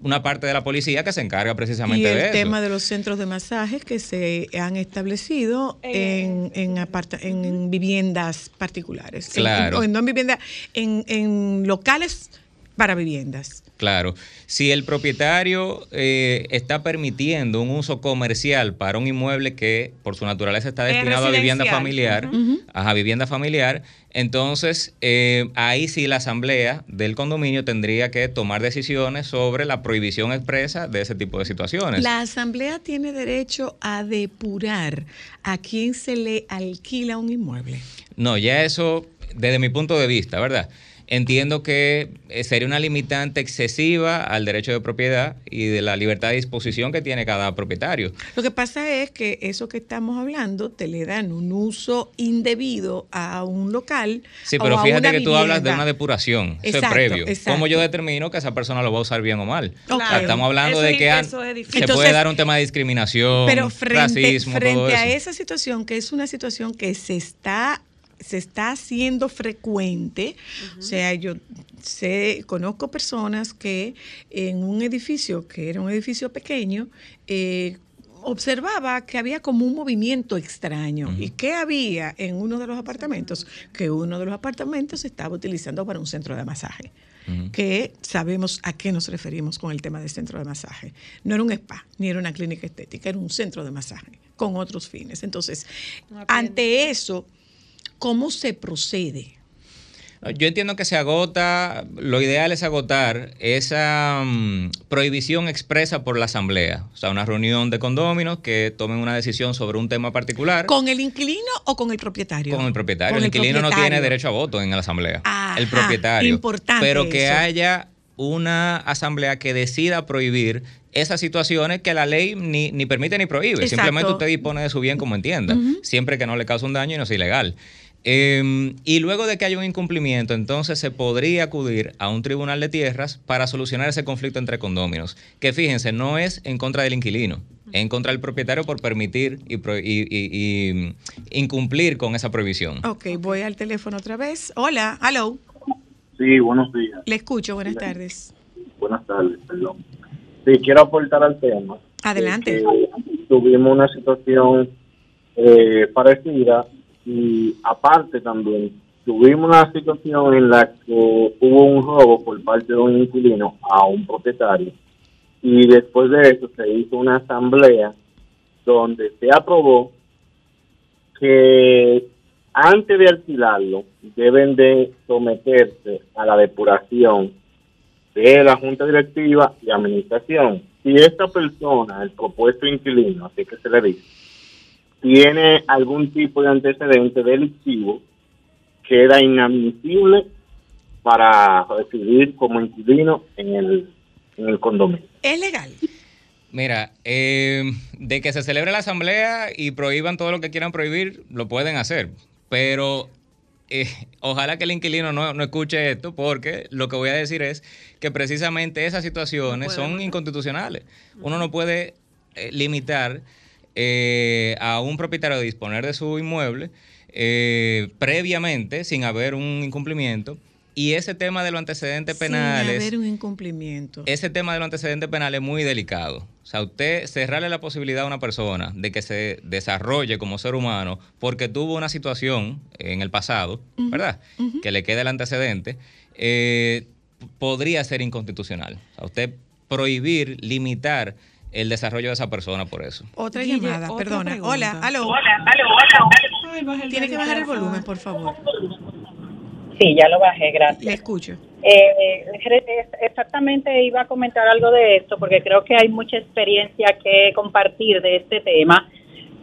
S24: una parte de la policía que se encarga precisamente
S1: Y
S24: de
S1: el
S24: eso.
S1: tema de los centros de masajes que se han establecido en, en, aparta- en viviendas particulares.
S24: Claro.
S1: en- o no en viviendas, en, en locales para viviendas.
S24: Claro, si el propietario eh, está permitiendo un uso comercial para un inmueble que por su naturaleza está
S8: Es
S24: destinado a vivienda familiar, ajá, vivienda familiar, entonces eh, ahí sí la asamblea del condominio tendría que tomar decisiones sobre la prohibición expresa de ese tipo de situaciones.
S1: La asamblea tiene derecho a depurar a quien se le alquila un inmueble.
S24: No, ya eso, desde mi punto de vista, ¿verdad? Entiendo que eh, sería una limitante excesiva al derecho de propiedad y de la libertad de disposición que tiene cada propietario.
S1: Lo que pasa es que eso que estamos hablando te le dan un uso indebido a un local.
S24: Sí,
S1: o
S24: pero
S1: a
S24: fíjate
S1: una
S24: que tú hablas de una depuración, eso es previo.
S1: exacto.
S24: ¿Cómo yo determino que esa persona lo va a usar bien o mal? O sea,
S1: Claro.
S24: estamos hablando
S1: Eso
S24: de
S1: es-
S24: que
S1: es
S24: se
S1: difícil.
S24: puede
S1: Entonces,
S24: dar un tema de discriminación,
S1: Pero frente,
S24: racismo, todo
S1: frente a
S24: eso.
S1: esa situación, que es una situación que se está, se está haciendo frecuente, o sea, yo sé, conozco personas que en un edificio, que era un edificio pequeño, eh, observaba que había como un movimiento extraño. ¿Y qué había en uno de los apartamentos? Que uno de los apartamentos se estaba utilizando para un centro de masaje que sabemos a qué nos referimos con el tema del centro de masaje. No era un spa, ni era una clínica estética, era un centro de masaje con otros fines. Entonces, ante eso, ¿cómo se procede?
S24: Yo entiendo que se agota, lo ideal es agotar esa mm, prohibición expresa por la asamblea, o sea, una reunión de condóminos que tomen una decisión sobre un tema particular
S1: ¿Con el inquilino o con el propietario?
S24: con el propietario.
S1: Con
S24: el
S1: el
S24: inquilino no tiene derecho a voto en la asamblea,
S1: Ajá,
S24: el propietario.
S1: importante
S24: Pero que
S1: eso.
S24: haya una asamblea que decida prohibir esas situaciones que la ley ni, ni permite ni prohíbe.
S1: Exacto.
S24: Simplemente usted dispone de su bien como entienda, siempre que no le cause un daño y no sea ilegal. Eh, y luego de que haya un incumplimiento, entonces se podría acudir a un tribunal de tierras para solucionar ese conflicto entre condóminos. Que fíjense, no es en contra del inquilino, es en contra del propietario por permitir y, pro- y- y- y incumplir con esa prohibición.
S1: Ok, voy al teléfono otra vez. Hola, hello.
S27: Sí, buenos días.
S1: Le escucho, buenas tardes.
S27: Buenas tardes, perdón. Sí, quiero aportar al tema.
S1: Adelante.
S27: Eh, tuvimos una situación eh, parecida y aparte también tuvimos una situación en la que hubo un robo por parte de un inquilino a un propietario y después de eso se hizo una asamblea donde se aprobó que antes de alquilarlo deben de someterse a la depuración de la junta directiva y administración. Si esta persona, el propuesto inquilino, así que se le dice, tiene algún tipo de antecedente delictivo, queda inadmisible para recibir como inquilino en el, en el condominio.
S1: ¿Es legal?
S24: Mira, eh, de que se celebre la asamblea y prohíban todo lo que quieran prohibir, lo pueden hacer. Pero eh, ojalá que el inquilino no, no escuche esto, porque lo que voy a decir es que precisamente esas situaciones son inconstitucionales. Uno no puede eh, limitar eh, a un propietario de disponer de su inmueble eh, previamente, sin haber un incumplimiento. Y ese tema de los antecedentes penales.
S1: Sin haber un incumplimiento.
S24: Ese tema de los antecedentes penales es muy delicado. O sea, usted cerrarle la posibilidad a una persona de que se desarrolle como ser humano porque tuvo una situación en el pasado, ¿verdad? Que le quede el antecedente, eh, podría ser inconstitucional. O sea, usted prohibir, limitar el desarrollo de esa persona por eso.
S1: Otra
S8: Guille,
S1: llamada,
S8: otra
S1: perdona.
S8: pregunta.
S1: Hola, aló. Tiene que bajar el volumen, por favor.
S26: Sí, ya lo bajé, gracias.
S1: Le escucho.
S26: Eh, exactamente iba a comentar algo de esto porque creo que hay mucha experiencia que compartir de este tema.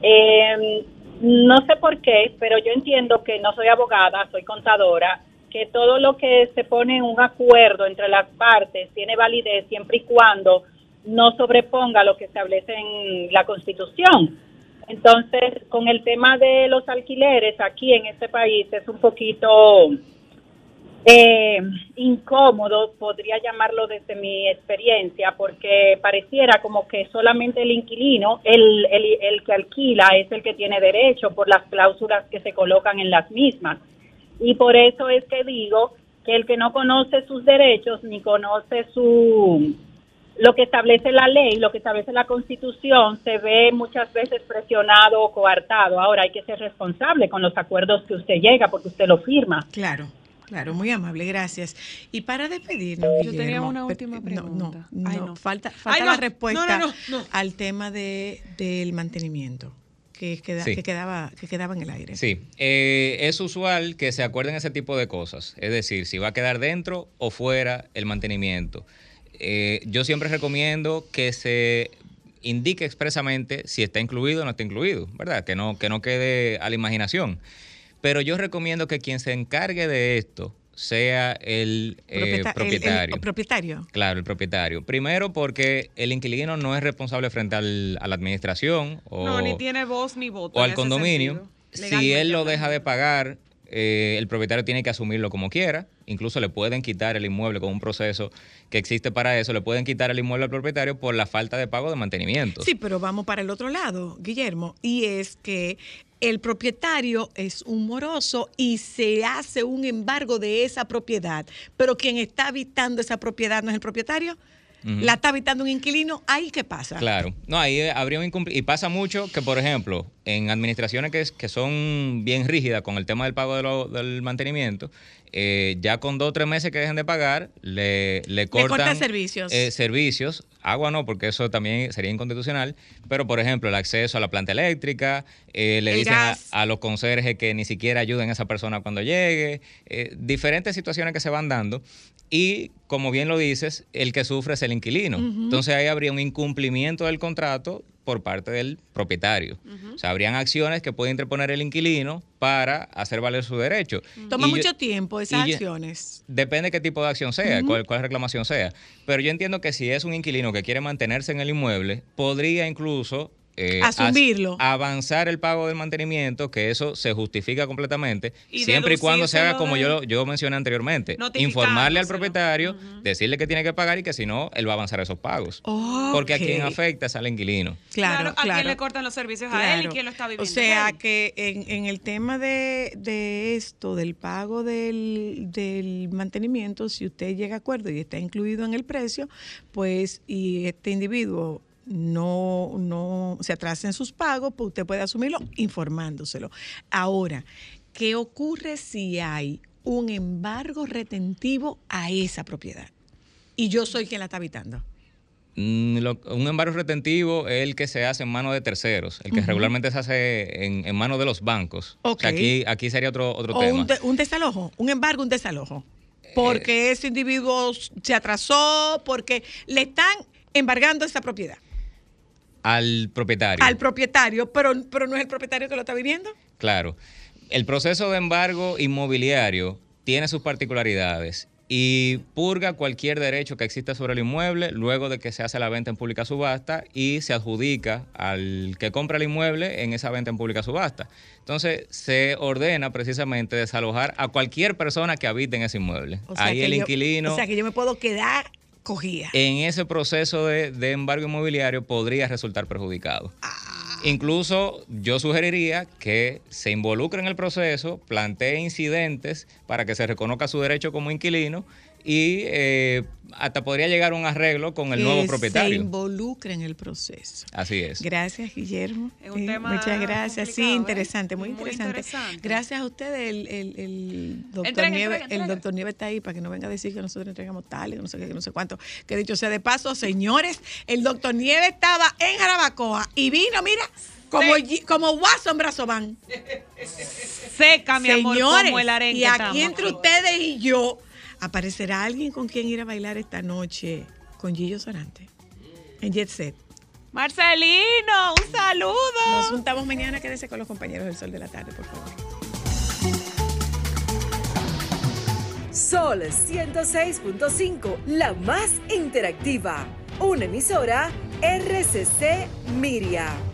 S26: Eh, no sé por qué, pero yo entiendo que no soy abogada, soy contadora, que todo lo que se pone en un acuerdo entre las partes tiene validez siempre y cuando no sobreponga lo que establece en la Constitución. Entonces, con el tema de los alquileres aquí en este país es un poquito eh, incómodos, podría llamarlo desde mi experiencia, porque pareciera como que solamente el inquilino, el, el, el que alquila, es el que tiene derecho por las cláusulas que se colocan en las mismas. Y por eso es que digo que el que no conoce sus derechos ni conoce su lo que establece la ley, lo que establece la Constitución, se ve muchas veces presionado o coartado. Ahora hay que ser responsable con los acuerdos que usted llega porque usted lo firma.
S1: Claro. Claro, muy amable, gracias. Y para despedirnos,
S8: Yo tenía
S1: Guillermo,
S8: una última
S1: no,
S8: pregunta.
S1: No,
S8: Ay,
S1: no,
S8: no.
S1: falta, falta
S8: Ay, no.
S1: la respuesta
S8: No, no, no, no.
S1: al tema de, del mantenimiento que, queda-
S24: Sí.
S1: que, quedaba, que quedaba en el aire.
S24: Sí, eh, es usual que se acuerden ese tipo de cosas, es decir, si va a quedar dentro o fuera el mantenimiento. Eh, yo siempre recomiendo que se indique expresamente si está incluido o no está incluido, ¿verdad? Que no, que no quede a la imaginación. Pero yo recomiendo que quien se encargue de esto sea el eh,
S1: Propieta- el- el-
S24: propietario.
S1: el propietario.
S24: Claro, el propietario. Primero porque el inquilino no es responsable frente al- a la administración o,
S8: No, ni tiene voz ni voto.
S24: o al condominio.
S8: sentido.
S24: Si él lo deja de pagar, eh, el propietario tiene que asumirlo como quiera. Incluso le pueden quitar el inmueble con un proceso que existe para eso. Le pueden quitar el inmueble al propietario por la falta de pago de mantenimiento.
S1: Sí, pero vamos para el otro lado, Guillermo, y es que el propietario es un moroso y se hace un embargo de esa propiedad, pero quien está habitando esa propiedad no es el propietario, La está habitando un inquilino, ahí qué pasa.
S24: Claro. No, ahí eh, habría un incumplimiento. Y pasa mucho que, por ejemplo, en administraciones que, es- que son bien rígidas con el tema del pago de lo- del mantenimiento, eh, ya con dos o tres meses que dejen de pagar, le, le cortan
S1: cortan servicios.
S24: eh, servicios. Agua no, porque eso también sería inconstitucional. Pero, por ejemplo, el acceso a la planta eléctrica, eh, le
S1: El
S24: dicen a los conserjes que ni siquiera ayuden a esa persona cuando llegue. eh, diferentes situaciones que se van dando. Y, como bien lo dices, el que sufre es el inquilino. Entonces ahí habría un incumplimiento del contrato por parte del propietario. O sea, habrían acciones que puede interponer el inquilino para hacer valer su derecho.
S1: Toma
S24: yo-
S1: mucho tiempo esas
S24: yo-
S1: acciones.
S24: Depende qué tipo de acción sea,
S1: Ujú.
S24: cuál, cuál reclamación sea. Pero yo entiendo que si es un inquilino que quiere mantenerse en el inmueble, podría incluso eh,
S1: Asumirlo.
S24: as- avanzar el pago del mantenimiento, que eso se justifica completamente,
S8: Y
S24: siempre y cuando se haga como yo, yo mencioné anteriormente. Informarle al propietario, decirle que tiene que pagar y que si no, él va a avanzar esos pagos. Porque a quien afecta es al inquilino.
S1: Claro,
S8: ¿A quién
S1: claro.
S8: le cortan los servicios a él y
S1: Claro.
S8: quién lo está viviendo?
S1: O sea que en, en el tema de, de esto, del pago del, del mantenimiento, si usted llega a acuerdo y está incluido en el precio, pues y este individuo no, no se atrasa en sus pagos, pues usted puede asumirlo informándoselo. Ahora, ¿qué ocurre si hay un embargo retentivo a esa propiedad? Y yo soy quien la está habitando.
S24: Mm, lo- un embargo retentivo es el que se hace en manos de terceros, el que regularmente se hace en, en manos de los bancos. O sea,
S1: Ok.
S24: aquí, aquí sería otro, otro
S1: o
S24: tema.
S1: un, de- un desalojo, un embargo, un desalojo. Porque ese individuo se atrasó, porque le están embargando esa propiedad
S24: Al propietario.
S1: al propietario, pero, pero no es el propietario que lo está viviendo.
S24: Claro. El proceso de embargo inmobiliario tiene sus particularidades y purga cualquier derecho que exista sobre el inmueble luego de que se hace la venta en pública subasta y se adjudica al que compra el inmueble en esa venta en pública subasta. Entonces se ordena precisamente desalojar a cualquier persona que habite en ese inmueble.
S1: O sea
S24: Ahí el
S1: yo-
S24: inquilino
S1: o sea que yo me puedo quedar cogida.
S24: en ese proceso de, de embargo inmobiliario podría resultar perjudicado. Incluso yo sugeriría que se involucre en el proceso, plantee incidentes para que se reconozca su derecho como inquilino y eh, hasta podría llegar a un arreglo con el
S1: que
S24: nuevo
S1: se
S24: propietario.
S1: involucre en el proceso.
S24: Así es.
S1: Gracias, Guillermo.
S8: Es un
S1: Eh,
S8: tema
S1: Muchas gracias. Sí,
S8: ¿eh?
S1: interesante, muy,
S8: Muy
S1: interesante.
S8: interesante.
S1: Gracias a ustedes. El, el, el doctor
S8: Entrega,
S1: Nieve,
S8: entrega, entrega.
S1: el doctor Nieve está ahí para que no venga a decir que nosotros entregamos tal y no sé qué, que no sé cuánto. Que dicho sea de paso, señores, el doctor Nieve estaba en Jarabacoa y vino, mira, como, Gi- como Watson Brazovan.
S8: Seca, mi amor,
S1: Señores,
S8: como el arenque
S1: y aquí
S8: estamos.
S1: entre ustedes y yo, aparecerá alguien con quien ir a bailar esta noche con Gillo Sorante en Jet Set.
S8: Marcelino, un saludo.
S1: Nos juntamos mañana, quédese con los compañeros del Sol de la Tarde, por favor.
S10: Sol 106.5, la más interactiva. Una emisora RCC Miria.